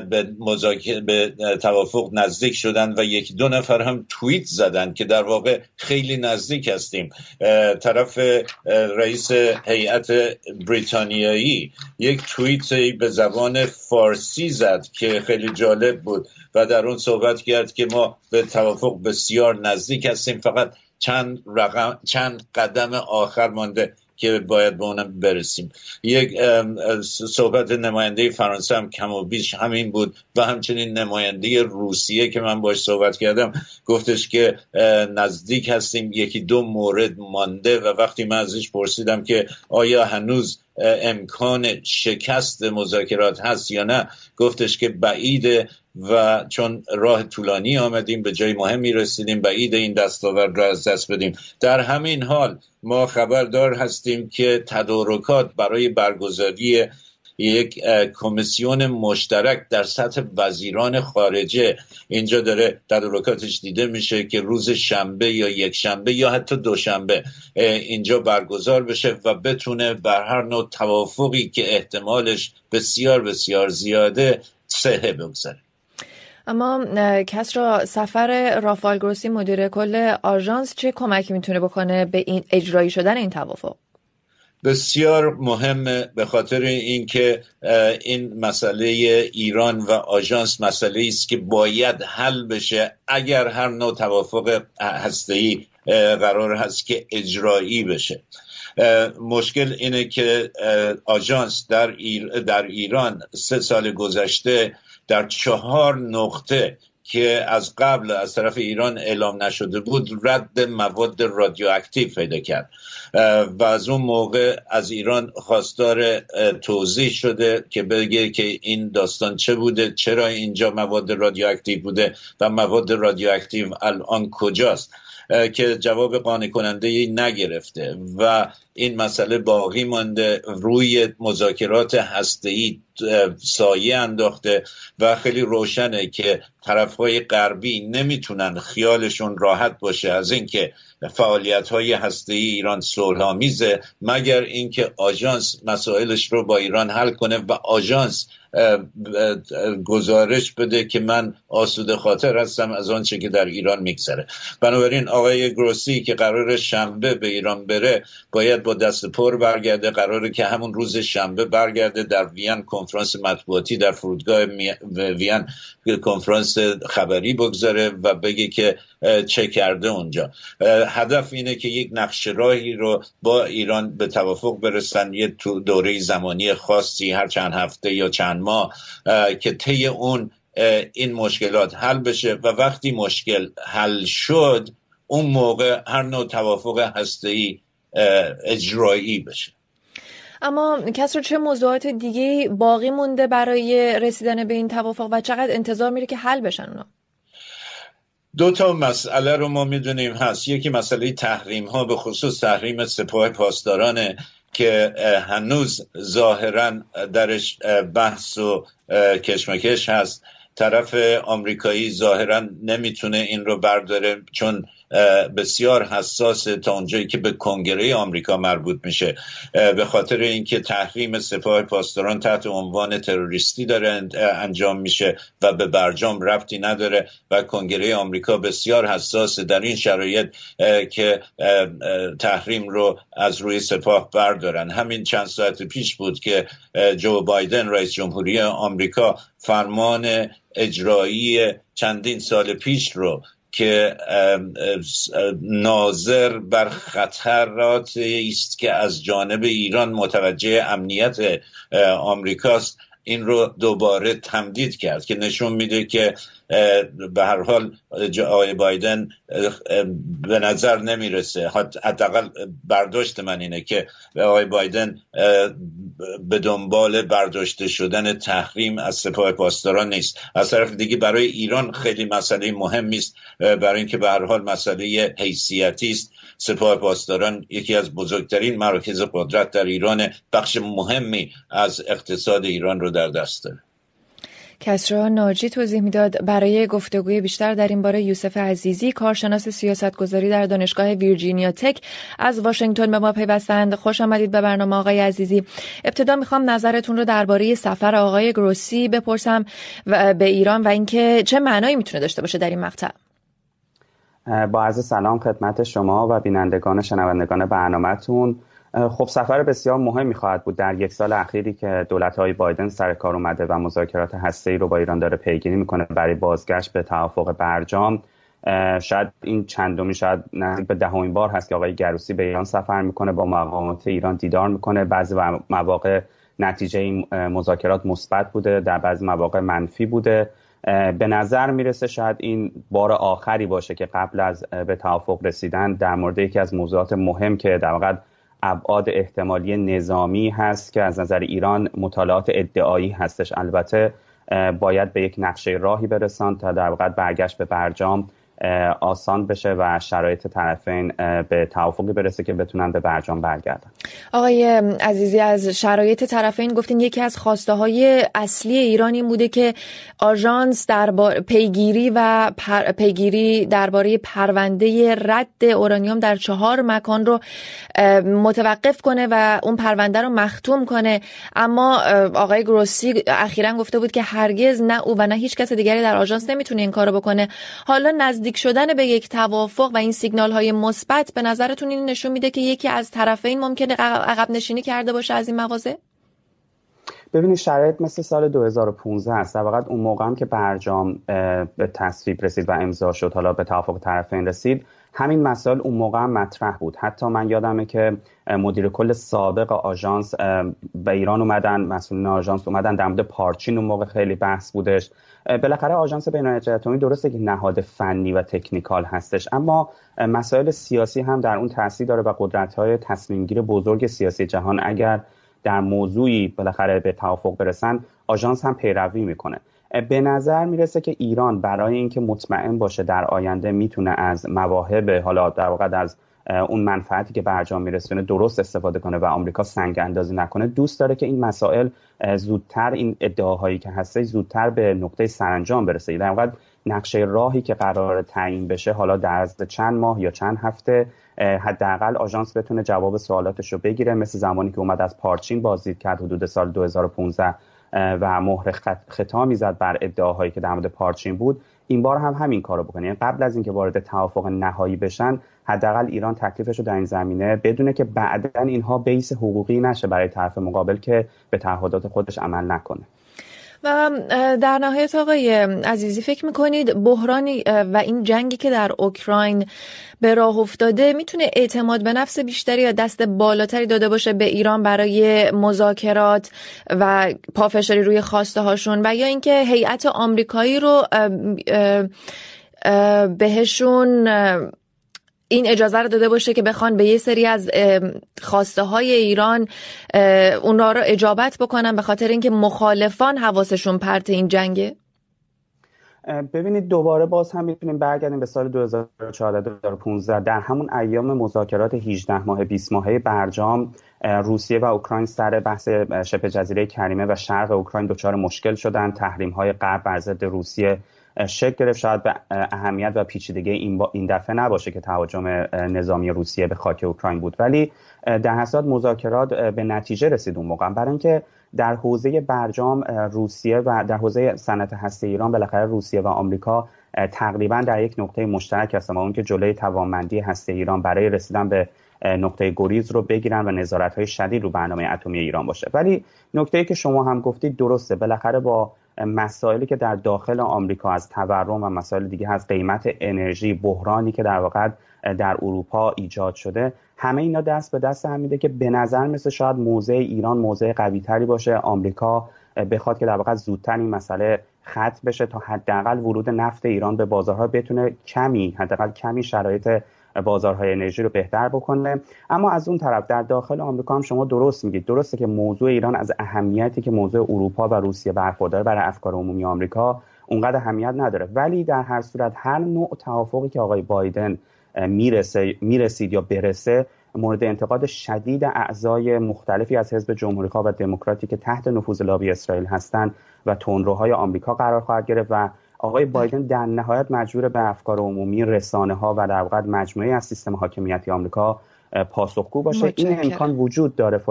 به, به توافق نزدیک شدن و یک دو نفر هم توییت زدن که در واقع خیلی نزدیک هستیم. طرف رئیس هیئت بریتانیایی یک توییت به زبان فارسی زد که خیلی جالب بود و در اون صحبت کرد که ما به توافق بسیار نزدیک هستیم. فقط چند رقم چند قدم آخر مانده. که باید به اونم برسیم. یک صحبت نماینده فرانسه هم کم و بیش همین بود و همچنین نماینده روسیه که من باش صحبت کردم گفتش که نزدیک هستیم یکی دو مورد مانده و وقتی من ازش پرسیدم که آیا هنوز امکان شکست مذاکرات هست یا نه گفتش که بعید و چون راه طولانی آمدیم به جای مهمی رسیدیم بعید این دستاورد را از دست بدیم. در همین حال ما خبردار هستیم که تدارکات برای برگزاری یک کمیسیون مشترک در سطح وزیران خارجه اینجا داره تدارکاتش دیده میشه که روز شنبه یا یک شنبه یا حتی دوشنبه اینجا برگزار بشه و بتونه بر هر نوع توافقی که احتمالش بسیار بسیار زیاده سهه بگذاره. اما کس را سفر رافال گروسی مدیر کل آژانس چه کمکی می‌تونه بکنه به این اجرایی شدن این توافق؟ بسیار مهمه به خاطر اینکه این مسئله ایران و آژانس مسئله است که باید حل بشه. اگر هر نوع توافق هسته‌ای قرار هست که اجرایی بشه. مشکل اینه که آژانس در, در ایران سه سال گذشته در چهار نقطه که از قبل از طرف ایران اعلام نشده بود رد مواد رادیواکتیو پیدا کرد. و از اون موقع از ایران خواستار توضیح شده که بگه که این داستان چه بوده چرا اینجا مواد رادیواکتیو بوده و مواد رادیواکتیو الان کجاست. که جواب قانع کننده ای نگرفته و این مسئله باقی مانده روی مذاکرات هسته‌ای سایه انداخته و خیلی روشنه که طرفهای غربی نمی‌تونن خیالشون راحت باشه از اینکه فعالیت های هسته ایران صلحآمیزه مگر اینکه آژانس مسائلش رو با ایران حل کنه و آژانس گزارش بده که من آسوده خاطر هستم از آنچه که در ایران میگذره. بنابراین آقای گروسی که قرار شنبه به ایران بره باید با دست پر برگرده. قراره که همون روز شنبه برگرده در وین کنفرانس مطبوعاتی در فرودگاه وین کنفرانس خبری بگذاره و بگه که چه کرده اونجا. هدف اینه که یک نقش راهی رو با ایران به توافق برسن. یه دوره زمانی خاصی هر چند هفته یا چند ماه که طی اون این مشکلات حل بشه و وقتی مشکل حل شد اون موقع هر نوع توافق هسته‌ای اجرایی بشه. اما کسر چه موضوعات دیگه باقی مونده برای رسیدن به این توافق و چقدر انتظار میره که حل بشن اونا؟ دو تا مسئله رو ما می‌دونیم هست. یکی مسئله تحریم ها به خصوص تحریم سپاه پاسدارانه که هنوز ظاهرا درش بحث و کشمکش هست. طرف آمریکایی ظاهرا نمی‌تونه این رو برداره چون بسیار حساس تا اونجایی که به کنگره آمریکا مربوط میشه. به خاطر اینکه تحریم سپاه پاسداران تحت عنوان تروریستی داره انجام میشه و به برجام رفتی نداره و کنگره آمریکا بسیار حساس در این شرایط که تحریم رو از روی سپاه بردارن. همین چند ساعت پیش بود که جو بایدن رئیس جمهوری آمریکا فرمان اجرایی چندین سال پیش رو که ناظر بر خطرات است که از جانب ایران متوجه امنیت آمریکاست. این رو دوباره تمدید کرد که نشون میده که به هر حال آقای بایدن به نظر نمی‌رسه. حداقل برداشت من اینه که آقای بایدن به دنبال برداشته شدن تحریم از سپاه پاسداران نیست. از طرف دیگه برای ایران خیلی مسئله مهمی است برای اینکه به هر حال مسئله حیثیتی است. سپاه پاسداران یکی از بزرگترین مراکز قدرت در ایران بخش مهمی از اقتصاد ایران رو در دست داره. کسرا ناجی توضیح می‌داد برای گفتگوی بیشتر در این باره یوسف عزیزی کارشناس سیاستگذاری در دانشگاه ویرجینیا تک از واشنگتن به ما پیوستند. خوش آمدید به برنامه آقای عزیزی. ابتدا می‌خوام نظرتون رو درباره سفر آقای گروسی بپرسم و به ایران و اینکه چه معنایی می‌تونه داشته باشه در این مقطع. با عرض سلام خدمت شما و بینندگان شنوندگان برنامهتون. خب سفر بسیار مهمی خواهد بود در یک سال اخیری که دولت های بایدن سر کار اومده و مذاکرات هسته ای رو با ایران داره پیگیری می‌کنه برای بازگشت به توافق برجام. شاید این چندمی شاید نزدیک به دهمین بار هست که آقای گروسی به ایران سفر می‌کنه با مقامات ایران دیدار می‌کنه. بعضی مواقع نتیجه این مذاکرات مثبت بوده در بعضی مواقع منفی بوده. به نظر می‌رسه شاید این بار آخری باشه که قبل از به توافق رسیدن در مورد یکی از موضوعات مهم که در واقع ابعاد احتمالی نظامی هست که از نظر ایران مطالعات ادعایی هستش. البته باید به یک نقشه راهی برسان تا در واقع برگشت به برجام. آسان بشه و شرایط طرفین به توافقی برسه که بتونن به برجام برگردن. آقای عزیزی از شرایط طرفین گفتین یکی از خواسته های اصلی ایران این بوده که آژانس در پیگیری و پیگیری درباره پرونده رد اورانیوم در چهار مکان رو متوقف کنه و اون پرونده رو مختوم کنه. اما آقای گروسی اخیرا گفته بود که هرگز نه او و نه هیچ کس دیگری در آژانس نمی‌تونه این کارو بکنه. حالا نزدیک نزدیک شدن به یک توافق و این سیگنال های مثبت به نظرتون این نشون میده که یکی از طرفین ممکنه عقب نشینی کرده باشه از این مواضع؟ ببینید شرایط مثل سال 2015 هست در واقع اون موقع هم که برجام به تصویب رسید و امضا شد حالا به توافق طرفین رسید همین مسائل اون موقع هم مطرح بود. حتی من یادمه که مدیر کل سابق آژانس به ایران اومدن مسئولین آژانس اومدن در مورد پارچین اون موقع خیلی بحث بودش. بالاخره آژانس بین‌المللی اتمی درسته که نهاد فنی و تکنیکال هستش اما مسائل سیاسی هم در اون تاثیر داره و قدرت‌های تصمیمگیر بزرگ سیاسی جهان اگر در موضوعی بالاخره به توافق برسن آژانس هم پیروی می‌کنه. به نظر می‌رسه که ایران برای اینکه مطمئن باشه در آینده می‌تونه از مواهب حالا در واقع از اون منفعتی که برجام میرسونه درست استفاده کنه و آمریکا سنگ اندازی نکنه دوست داره که این مسائل زودتر این ادعاهایی که هسته زودتر به نقطه سرانجام برسه. در واقع نقشه راهی که قرار تعیین بشه حالا در از چند ماه یا چند هفته حداقل آژانس بتونه جواب سوالاتش رو بگیره مثل زمانی که اومد از پارچین بازدید کرد حدود سال 2015 و مهر ختامی زد بر ادعاهایی که در مورد پارچین بود. این بار هم همین کارو بکنه. یعنی قبل از اینکه وارد توافق نهایی بشن حداقل ایران تکلیفش رو در این زمینه بدونه که بعدا اینها بیس حقوقی نشه برای طرف مقابل که به تعهدات خودش عمل نکنه. و در نهایت آقای عزیزی فکر می‌کنید بحرانی و این جنگی که در اوکراین به راه افتاده می‌تونه اعتماد به نفس بیشتری یا دست بالاتری داده باشه به ایران برای مذاکرات و پافشاری روی خواسته هاشون و یا اینکه هیئت آمریکایی رو بهشون این اجازه رو داده باشه که بخوان به یه سری از خواسته های ایران اونا رو اجابت بکنن به خاطر اینکه مخالفان حواسشون پرت این جنگه؟ ببینید دوباره باز هم می‌تونیم برگردیم به سال 2014 2015 در همون ایام مذاکرات 18 ماه 20 ماهه برجام روسیه و اوکراین سر بحث شبه جزیره کریمه و شرق اوکراین دچار مشکل شدن. تحریم های غرب بر ضد روسیه شکل گرفت. شاید به اهمیت و پیچیدگی این, این دفعه نباشه که تهاجم نظامی روسیه به خاک اوکراین بود. ولی در حساد مذاکرات به نتیجه رسید اون موقع. برای اینکه در حوزه برجام روسیه و در حوزه صنعت هسته ایران بالاخره روسیه و آمریکا تقریبا در یک نقطه مشترک هستن. و اون که جلوی توانمندی هسته ایران برای رسیدن به نقطه گریز رو بگیرن و نظارت های شدید رو برنامه اتمی ایران باشه. ولی نکته که شما هم گفتید درسته. بالاخره با مسائلی که در داخل آمریکا از تورم و مسائل دیگه از قیمت انرژی بحرانی که در واقع در اروپا ایجاد شده همه اینا دست به دست هم میده که به نظر مثل شاید موضع ایران موضع قوی تری باشه. آمریکا بخواد که در واقع زودتر این مسئله ختم بشه تا حداقل ورود نفت ایران به بازارها بتونه کمی حداقل کمی شرایط بازارهای انرژی رو بهتر بکنه. اما از اون طرف در داخل آمریکا هم شما درست میگید. درسته که موضوع ایران از اهمیتی که موضوع اروپا و روسیه برخورداره برای افکار عمومی آمریکا اونقدر اهمیت نداره. ولی در هر صورت هر نوع توافقی که آقای بایدن می‌رسه می‌رسید یا برسه مورد انتقاد شدید اعضای مختلفی از حزب جمهوری و دموکراتی که تحت نفوذ لابی اسرائیل هستند و تندروهای آمریکا قرار خواهد گرفت و آقای بایدن در نهایت مجبور به افکار عمومی رسانه ها و در واقع مجموعه از سیستم حاکمیتی آمریکا پاسخگو باشه. این امکان وجود داره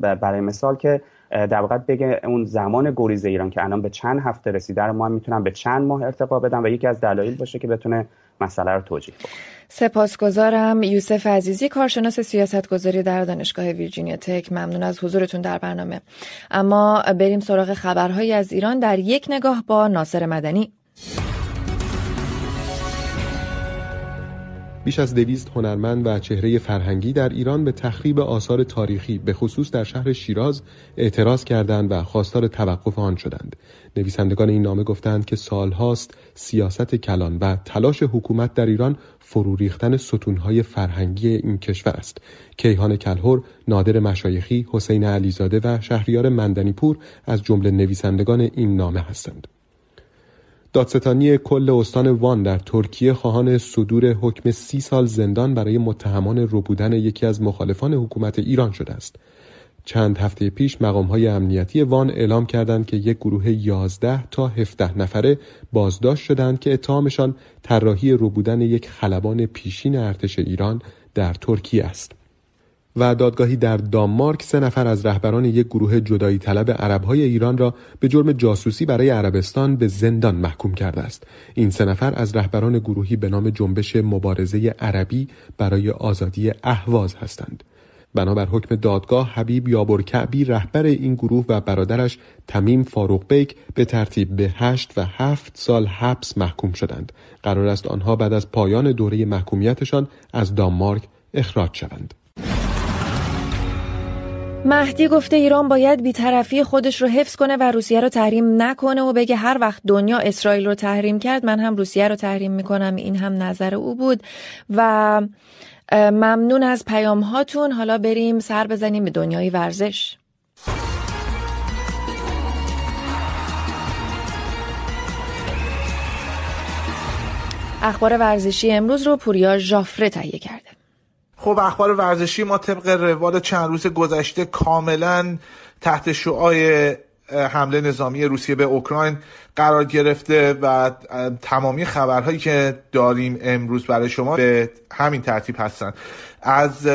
برای مثال که در واقع بگه اون زمان گریز ایران که الان به چند هفته رسیده رو ما می‌تونم به چند ماه ارتقا بدم و یکی از دلایل باشه که بتونه مسئله رو توجیه کنه. سپاسگزارم. یوسف عزیزی کارشناس سیاستگذاری در دانشگاه ویرجینیا تک. ممنون از حضورتون در برنامه. اما بریم سراغ خبرهایی از ایران. در یک نگاه با ناصر مدنی. بیش از دویست هنرمند و چهره فرهنگی در ایران به تخریب آثار تاریخی به خصوص در شهر شیراز اعتراض کردند و خواستار توقف آن شدند. نویسندگان این نامه گفتند که سالهاست سیاست کلان و تلاش حکومت در ایران فرو ریختن ستونهای فرهنگی این کشور است. کیهان کلهور نادر مشایخی حسین علیزاده و شهریار مندنیپور از جمله نویسندگان این نامه هستند. دادستانی کل استان وان در ترکیه خواهان صدور حکم سی سال زندان برای متهمان ربودن یکی از مخالفان حکومت ایران شده است. چند هفته پیش مقام های امنیتی وان اعلام کردند که یک گروه 11 تا 17 نفره بازداشت شدند که اتهامشان طراحی ربودن یک خلبان پیشین ارتش ایران در ترکیه است. و دادگاهی در دانمارک سه نفر از رهبران یک گروه جدایی طلب عربهای ایران را به جرم جاسوسی برای عربستان به زندان محکوم کرده است. این سه نفر از رهبران گروهی به نام جنبش مبارزه عربی برای آزادی اهواز هستند. بنابر حکم دادگاه حبیب یابرکعبی رهبر این گروه و برادرش تمیم فاروق بیک به ترتیب به هشت و هفت سال حبس محکوم شدند. قرار است آنها بعد از پایان دوره محکومیتشان از دانمارک اخراج شوند. مهدی گفته ایران باید بیطرفی خودش رو حفظ کنه و روسیه رو تحریم نکنه و بگه هر وقت دنیا اسرائیل رو تحریم کرد من هم روسیه رو تحریم می‌کنم این هم نظر او بود. و ممنون از پیام هاتون حالا بریم سر بزنیم به دنیای ورزش. اخبار ورزشی امروز رو پوریا ژافره تهیه کرده خب اخبار ورزشی ما طبق روال چند روز گذشته کاملا تحت شعای حمله نظامی روسیه به اوکراین قرار گرفته و تمامی خبرهایی که داریم امروز برای شما به همین ترتیب هستن. از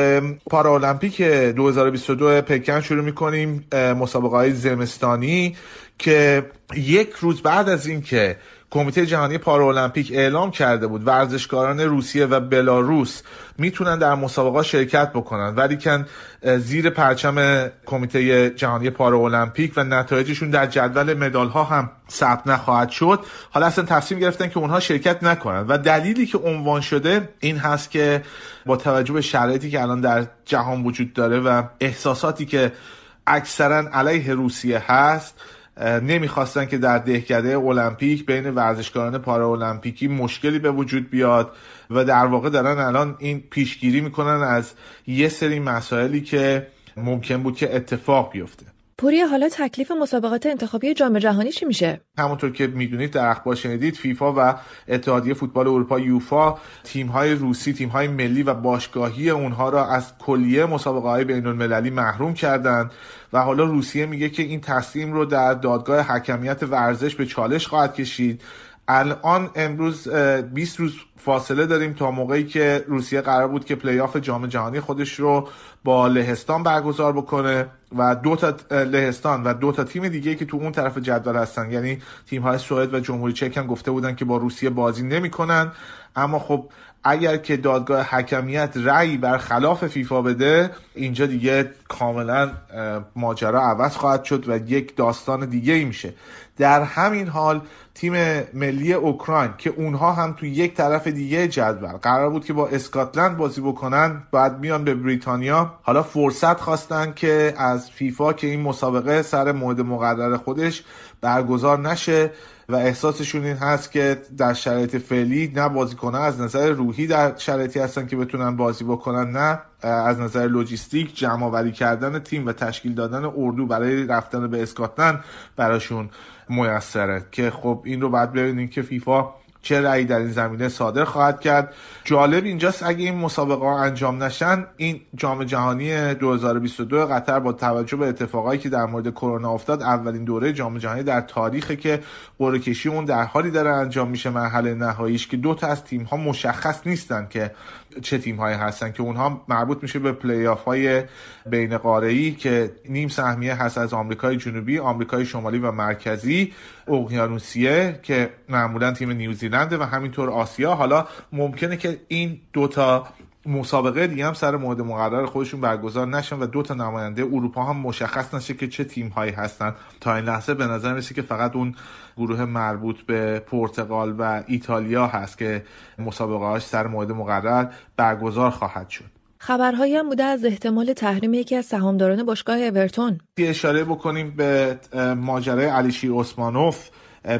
پارالمپیک 2022 پکن شروع می‌کنیم مسابقه های زمستانی که یک روز بعد از اینکه کمیته جهانی پارالمپیک اعلام کرده بود ورزشکاران روسیه و بلاروس می‌تونن در مسابقات شرکت بکنن ولی کن زیر پرچم کمیته جهانی پارالمپیک و نتایجشون در جدول مدال ها هم ثبت نخواهد شد. حالا اصلا تصمیم گرفتن که اونها شرکت نکنن و دلیلی که عنوان شده این هست که با توجه به شرایطی که الان در جهان وجود داره و احساساتی که اکثرا علیه روسیه هست نمی‌خواستن که در دهکده المپیک بین ورزشکاران پارا المپیکی مشکلی به وجود بیاد و در واقع دارن الان این پیشگیری می‌کنن از یه سری مسائلی که ممکن بود که اتفاق بیفته. پوری حالا تکلیف مسابقات انتخابی جام جهانی چی میشه؟ همونطور که می‌دونید در اخبار شنیدید فیفا و اتحادیه فوتبال اروپا یوفا تیم های روسی تیم های ملی و باشگاهی اونها را از کلیه مسابقه های بین المللی محروم کردند و حالا روسیه میگه که این تصمیم رو در دادگاه حکمیت ورزش به چالش خواهد کشید. الان امروز 20 روز فاصله داریم تا موقعی که روسیه قرار بود که پلی آف جام جهانی خودش رو با لهستان برگزار بکنه. و دو تا لهستان و دو تا تیم دیگه که تو اون طرف جدول هستن. یعنی تیم های سوئد و جمهوری چک هم گفته بودن که با روسیه بازی نمی‌کنن. اما خب اگر که دادگاه حکمیت رأی بر خلاف فیفا بده اینجا دیگه کاملا ماجرا عوض خواهد شد و یک داستان دیگه ای میشه. در همین حال تیم ملی اوکراین که اونها هم تو یک طرف دیگه جدول. قرار بود که با اسکاتلند بازی بکنن بعد میان به بریتانیا. حالا فرصت خواستن که از فیفا که این مسابقه سر مورد مقرر خودش برگزار نشه و احساسشون این هست که در شرایط فعلی نه بازیکنان از نظر روحی در شرایطی هستن که بتونن بازی بکنن نه از نظر لوجیستیک جمع آوری کردن تیم و تشکیل دادن اردو برای رفتن به اسکاتلند براشون میسره. که خب این رو بعد ببینیم که فیفا چه رأی در این زمینه صادر خواهد کرد. جالب اینجاست اگه این مسابقه ها انجام نشن این جام جهانی 2022 قطر با توجه به اتفاقایی که در مورد کرونا افتاد اولین دوره جام جهانی در تاریخ که قرعه کشی اون در حالی داره انجام میشه مرحله نهاییش که دو تا از تیم ها مشخص نیستن که چه تیم هایی هستن که اونها مربوط میشه به پلی آف های بین قاره که نیم سهمیه هست از آمریکای جنوبی، آمریکای شمالی و مرکزی، اقیانوسیه که معمولا تیم نیوزیلنده و همینطور آسیا. حالا ممکنه که این دوتا مسابقه دیگه هم سر مورد مقرر خودشون برگزار نشن و دو تا نماینده اروپا هم مشخص نشه که چه تیم هایی هستن. تا این لحظه به نظر میسه که فقط اون گروه مربوط به پرتغال و ایتالیا هست که مسابقه هاش سر مورد مقرر برگزار خواهد شد. خبرهایی هم بوده از احتمال تحریم یکی از سهامداران باشگاه اورتون. اشاره بکنیم به ماجرای علیشیر اسمانوف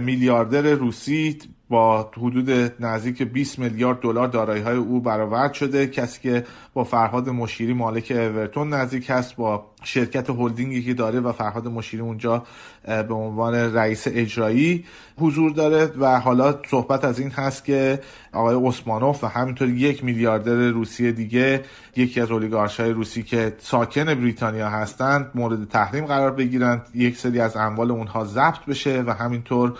میلیاردر روسی با حدود نزدیک 20 میلیارد دلار دارایی های او برآورد شده. کسی که با فرهاد مشیری مالک اورتون نزدیک هست با شرکت هلدینگی که داره و فرهاد مشیری اونجا به عنوان رئیس اجرایی حضور داره و حالا صحبت از این هست که آقای اسمانوف و همینطور یک میلیاردر روسی دیگه یکی از اولیگارش های روسی که ساکن بریتانیا هستند مورد تحریم قرار بگیرند. یک سری از اموال اونها ضبط بشه و همینطور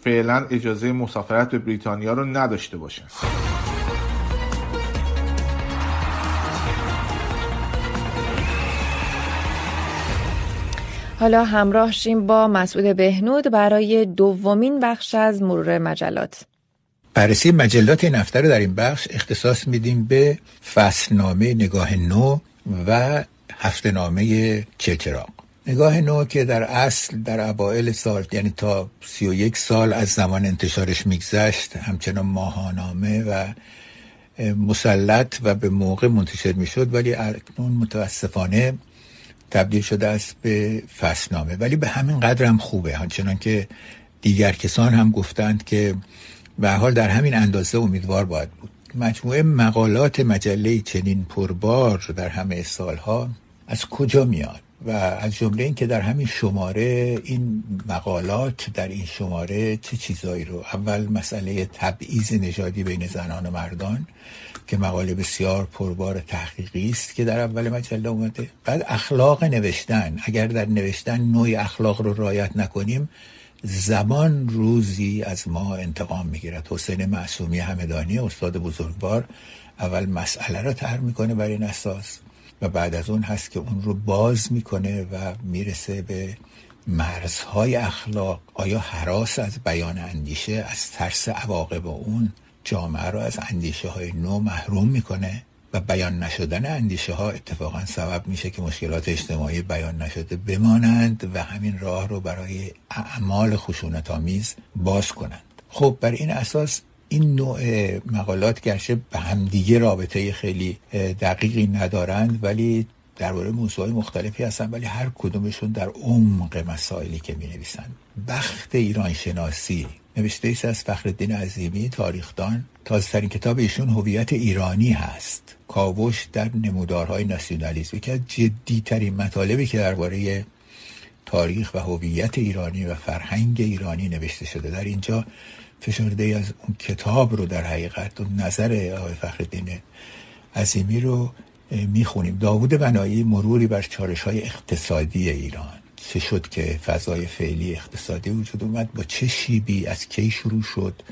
فعلا اجازه مسافرت به بریتانیا رو نداشته باشند. حالا همراه شیم با مسعود بهنود برای دومین بخش از مرور مجلات بررسی مجلات این هفته رو در این بخش اختصاص میدیم به فصلنامه نگاه نو و هفته نامه چلچراغ نگاه نو که در اصل در اوائل سال یعنی تا سی و یک سال از زمان انتشارش میگذشت همچنان ماهانامه و مسلط و به موقع منتشر می‌شد ولی اکنون متاسفانه تبدیل شده است به فصلنامه. ولی به همین قدر هم خوبه. همچنان که دیگر کسان هم گفتند که به حال در همین اندازه امیدوار باید بود. مجموعه مقالات مجله چنین پربار در همه سالها از کجا میاد؟ و از جمله این که در همین شماره این مقالات در این شماره چه چیزایی رو؟ اول مسئله تبعیض نژادی بین زنان و مردان که مقاله بسیار پربار تحقیقی است که در اول مجله اومده. بعد اخلاق نوشتن. اگر در نوشتن نوع اخلاق رو رایت نکنیم زمان روزی از ما انتقام می‌گیرد. حسین معصومی همدانی استاد بزرگوار اول مسئله رو طرح می‌کنه بر این اساس. و بعد از اون هست که اون رو باز می‌کنه و می‌رسه به مرزهای اخلاق. آیا حراس از بیان اندیشه از ترس عواقب اون جامعه رو از اندیشه های نو محروم می‌کنه؟ و بیان نشدن اندیشه ها اتفاقا سبب میشه که مشکلات اجتماعی بیان نشده بمانند و همین راه رو برای اعمال خشونت آمیز باز کنند. خب بر این اساس این نوع مقالات گرچه به همدیگه رابطه خیلی دقیقی ندارند ولی درباره موضوعات مختلفی هستن ولی هر کدومشون در عمق مسائلی که می نویسند بخت ایران شناسی نوشته ایست از فخردین عظیمی تاریخدان. تازهترین کتاب ایشون هویت ایرانی هست. کاوش در نمودارهای ناسیونالیسم. یکی از جدیترین مطالبی که درباره تاریخ و هویت ایرانی و فرهنگ ایرانی نوشته شده. در اینجا فشرده ای از اون کتاب رو در حقیقت و نظر آقای فخردین عظیمی رو می‌خونیم. داوود بنایی مروری بر چارش های اقتصادی ایران. چه شد که فضای فعلی اقتصادی وجود اومد؟ با چه شیبی؟ از کی شروع شد؟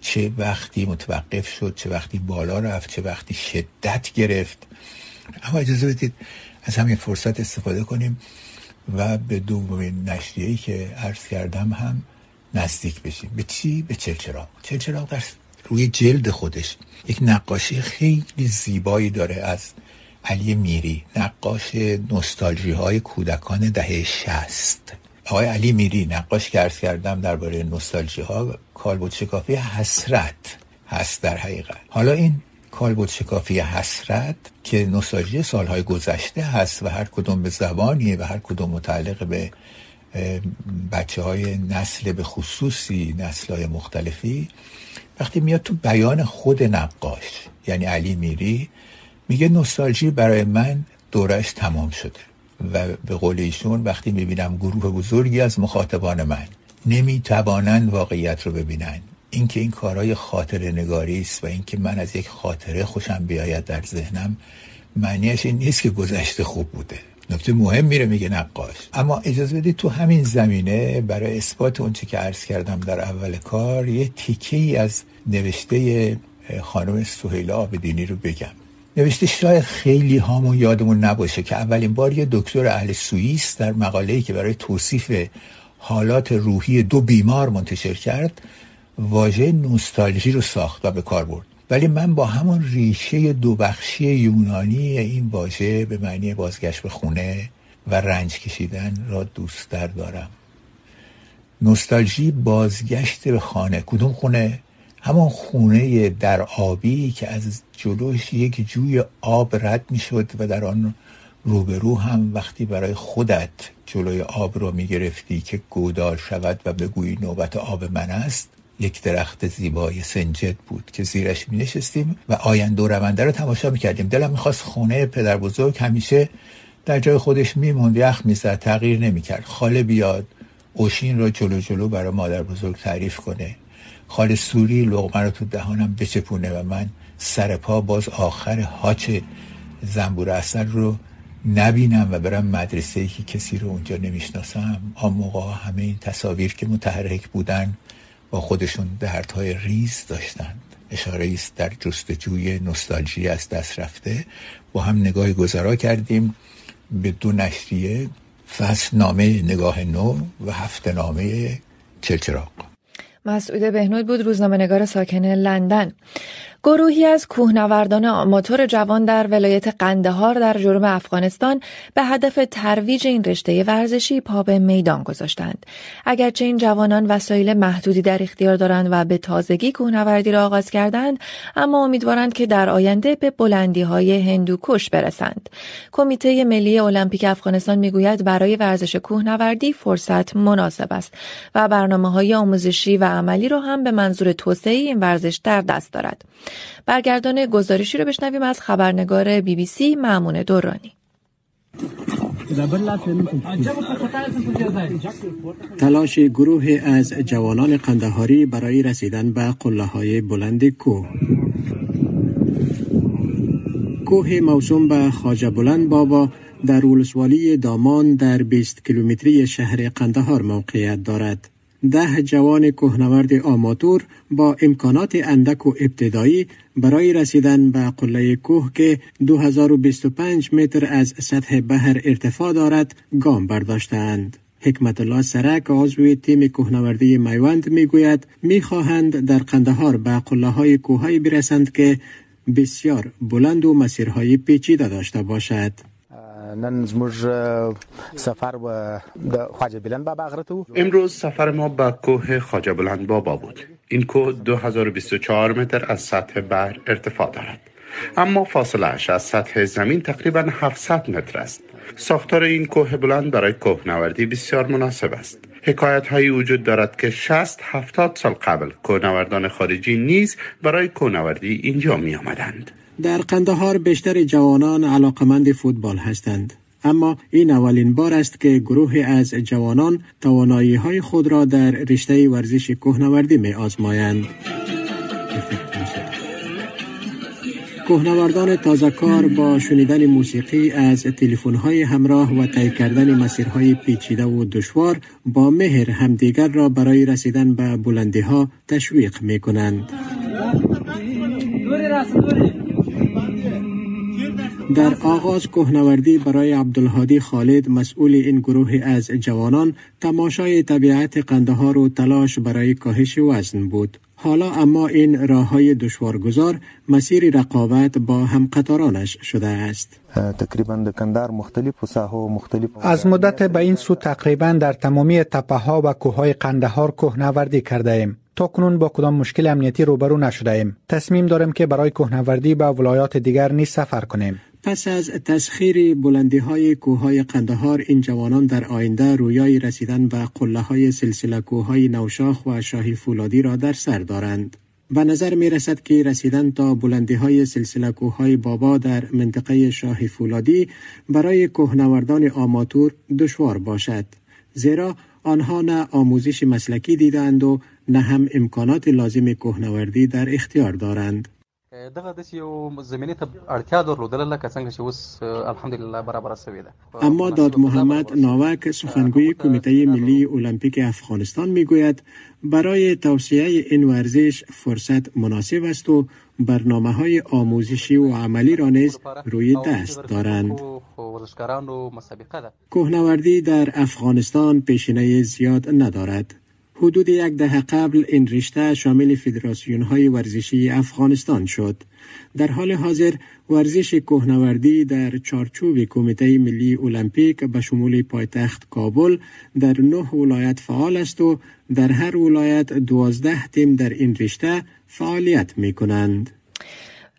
چه وقتی متوقف شد؟ چه وقتی بالا رفت؟ چه وقتی شدت گرفت؟ اما اجازه بدید از همین فرصت استفاده کنیم و به دومین نشریه‌ای که عرض کردم هم نزدیک بشیم. به چی؟ به چلچراغ. چلچراغ در روی جلد خودش. یک نقاشی خیلی زیبایی داره از علی میری. نقاش نوستالژی های کودکان دهه شست. آقای علی میری نقاش که ارز کردم درباره نوستالژی ها کالبوت شکافی حسرت هست در حقیقت. حالا این کالبوت شکافی حسرت که نوستالژی سالهای گذشته هست و هر کدوم به زبانیه و هر کدوم متعلق به بچه های نسل به خصوصی نسل های مختلفی وقتی میاد تو بیان خود نقاش یعنی علی میری میگه نوستالژی برای من دورش تمام شده و به قول ایشون وقتی می‌بینم گروه بزرگی از مخاطبان من نمی‌توانند واقعیت رو ببینن. اینکه این کارهای خاطر نگاری است و اینکه من از یک خاطره خوشم بیاید در ذهنم معنیش این نیست که گذشته خوب بوده. نکته مهم میره میگه نقاش. اما اجازه بدید تو همین زمینه برای اثبات اونچه که عرض کردم در اول کار یه تیکه ای از نوشته خانم سهیلا آبدینی رو بگم. نوشته شاید خیلی هامون یادمون نباشه که اولین بار یه دکتر اهل سوئیس در مقاله‌ای که برای توصیف حالات روحی دو بیمار منتشر کرد واژه نوستالژی رو ساخت و به کار برد. ولی من با همون ریشه دو بخشی یونانی این واژه به معنی بازگشت به خونه و رنج کشیدن را دوست دارم. نوستالژی بازگشت به خانه. کدوم خونه؟ همون خونه در آبی که از جلوش یک جوی آب رد می شد و در آن روبرو هم وقتی برای خودت جلوی آب رو می گرفتی که گودال شود و بگویی نوبت آب من است یک درخت زیبای سنجد بود که زیرش می نشستیم و آینده و رونده رو تماشا می کردیم دلم می‌خواست خونه پدر بزرگ همیشه در جای خودش میموند یخ می‌زد تغییر نمی‌کرد. خاله بیاد اوشین رو جلو جلو برای مادر بزرگ تعریف کنه. خال سوری لغمه رو تو دهانم بچپونه و من سر پا باز آخر هاچ زنبور اصل رو نبینم و برم مدرسه که کسی رو اونجا نمی‌شناسم. آن موقع همه این تصاویر که متحرک بودن با خودشون دردهای ریز داشتند. اشاره است در جستجوی نوستالژی از دست رفته. با هم نگاه گذرا کردیم به دو نشریه فصل نامه نگاه نو و هفته نامه چلچراغ. مسعود بهنود بود روزنامه نگار ساکن لندن. گروهی از کوهنوردان آماتور جوان در ولایت قندهار در جنوب افغانستان به هدف ترویج این رشته ورزشی پا به میدان گذاشتند. اگرچه این جوانان وسایل محدودی در اختیار دارند و به تازگی کوهنوردی را آغاز کردند اما امیدوارند که در آینده به بلندی های هندوکش برسند. کمیته ملی المپیک افغانستان می‌گوید برای ورزش کوهنوردی فرصت مناسب است و برنامه های آموزشی و عملی را هم به منظور توسعه این ورزش در دست دارد. برگردان گزارشی رو بشنویم از خبرنگار بی بی سی معمون دورانی تلاش گروه از جوانان قندهاری برای رسیدن به قله های بلند کوه کوه موسوم به خاجه بلند بابا در ولسوالی دامان در 20 کیلومتری شهر قندهار موقعیت دارد. ده جوان کوهنورد آماتور با امکانات اندک و ابتدایی برای رسیدن به قله کوه که 2025 متر از سطح بحر ارتفاع دارد گام برداشتند. حکمت الله سرک عضو تیم کوهنوردی میوند می‌گوید می‌خواهند در قندهار به قله های کوههایی برسند که بسیار بلند و مسیرهای پیچیده داشته باشد. نن زموږ سفر و د خواجه بلند بابا غره امروز سفر ما به کوه خواجه بلند بابا بود. این کوه 2024 متر از سطح بحر ارتفاع دارد. اما فاصله اش از سطح زمین تقریبا 700 متر است. ساختار این کوه بلند برای کوهنوردی بسیار مناسب است. حکایت هایی وجود دارد که 60 70 سال قبل کوهنوردان خارجی نیز برای کوهنوردی اینجا می آمدند در قندهار بیشتر جوانان علاقمند فوتبال هستند اما این اولین بار است که گروه از جوانان توانایی های خود را در رشته ورزش کوهنوردی می آزمایند. کوهنوردان تازه کار با شنیدن موسیقی از تلفن های همراه و طی کردن مسیرهای پیچیده و دشوار با مهر همدیگر را برای رسیدن به بلندی ها تشویق می کنند. در آغاز کوهنوردی برای عبدالهادی خالد مسئول این گروه از جوانان تماشای طبیعت قندهار و تلاش برای کاهش وزن بود. حالا اما این راه های دشوارگذار مسیر رقابت با همقطارانش شده است. تقریبا در کندار مختلف و ساحو مختلف از مدت به این سو تقریبا در تمامی تپه ها و کوههای قندهار کوهنوردی کرده ایم. تا کنون با کدام مشکل امنیتی روبرو نشده ایم. تصمیم داریم که برای کوهنوردی به ولایات دیگر نیز سفر کنیم. پس از تسخیر بلندی های کوههای قندهار این جوانان در آینده رویای رسیدن به قله های سلسله کوههای نوشاخ و شاهی فولادی را در سر دارند. به نظر می رسد که رسیدن تا بلندی های سلسله کوههای بابا در منطقه شاهی فولادی برای کوهنوردان آماتور دشوار باشد. زیرا آنها نه آموزش مسلکی دیدند و نه هم امکانات لازم کوهنوردی در اختیار دارند. دغه د یو زمینه ته اړتیا درلودله لکه څنګه چې اوس الحمدلله برابر شوې ده اما داد محمد ناوک سخنگوی کمیته ملی المپیک افغانستان می‌گوید برای توسعه این ورزش فرصت مناسب است و برنامه های آموزشی و عملی را نیز روی دست دارند. کوهنوردی در افغانستان پیشینه زیاد ندارد. حدود یک دهه قبل این رشته شامل فدراسیون های ورزشی افغانستان شد. در حال حاضر ورزش کوهنوردی در چارچوب کمیته ملی المپیک به شمول پایتخت کابل در نه ولایت فعال است و در هر ولایت دوازده تیم در این رشته فعالیت می کنند.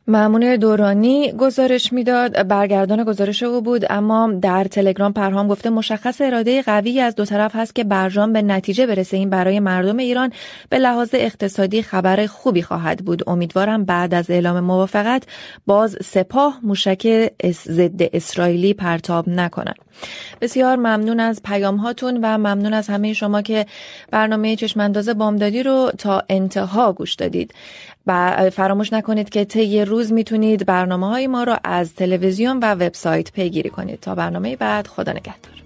معمون دورانی گزارش می‌داد برگردان گزارش او بود اما در تلگرام پرهام گفته مشخص اراده قوی از دو طرف هست که برجام به نتیجه برسه. این برای مردم ایران به لحاظ اقتصادی خبر خوبی خواهد بود. امیدوارم بعد از اعلام موافقت باز سپاه موشک ضد اسرائیلی پرتاب نکنند بسیار ممنون از پیام هاتون و ممنون از همه شما که برنامه چشمانداز بامدادی رو تا انتها گوش دادید. و فراموش نکنید که طی روز می‌تونید برنامه های ما رو از تلویزیون و وبسایت پیگیری کنید. تا برنامه بعد خدا نگهدار.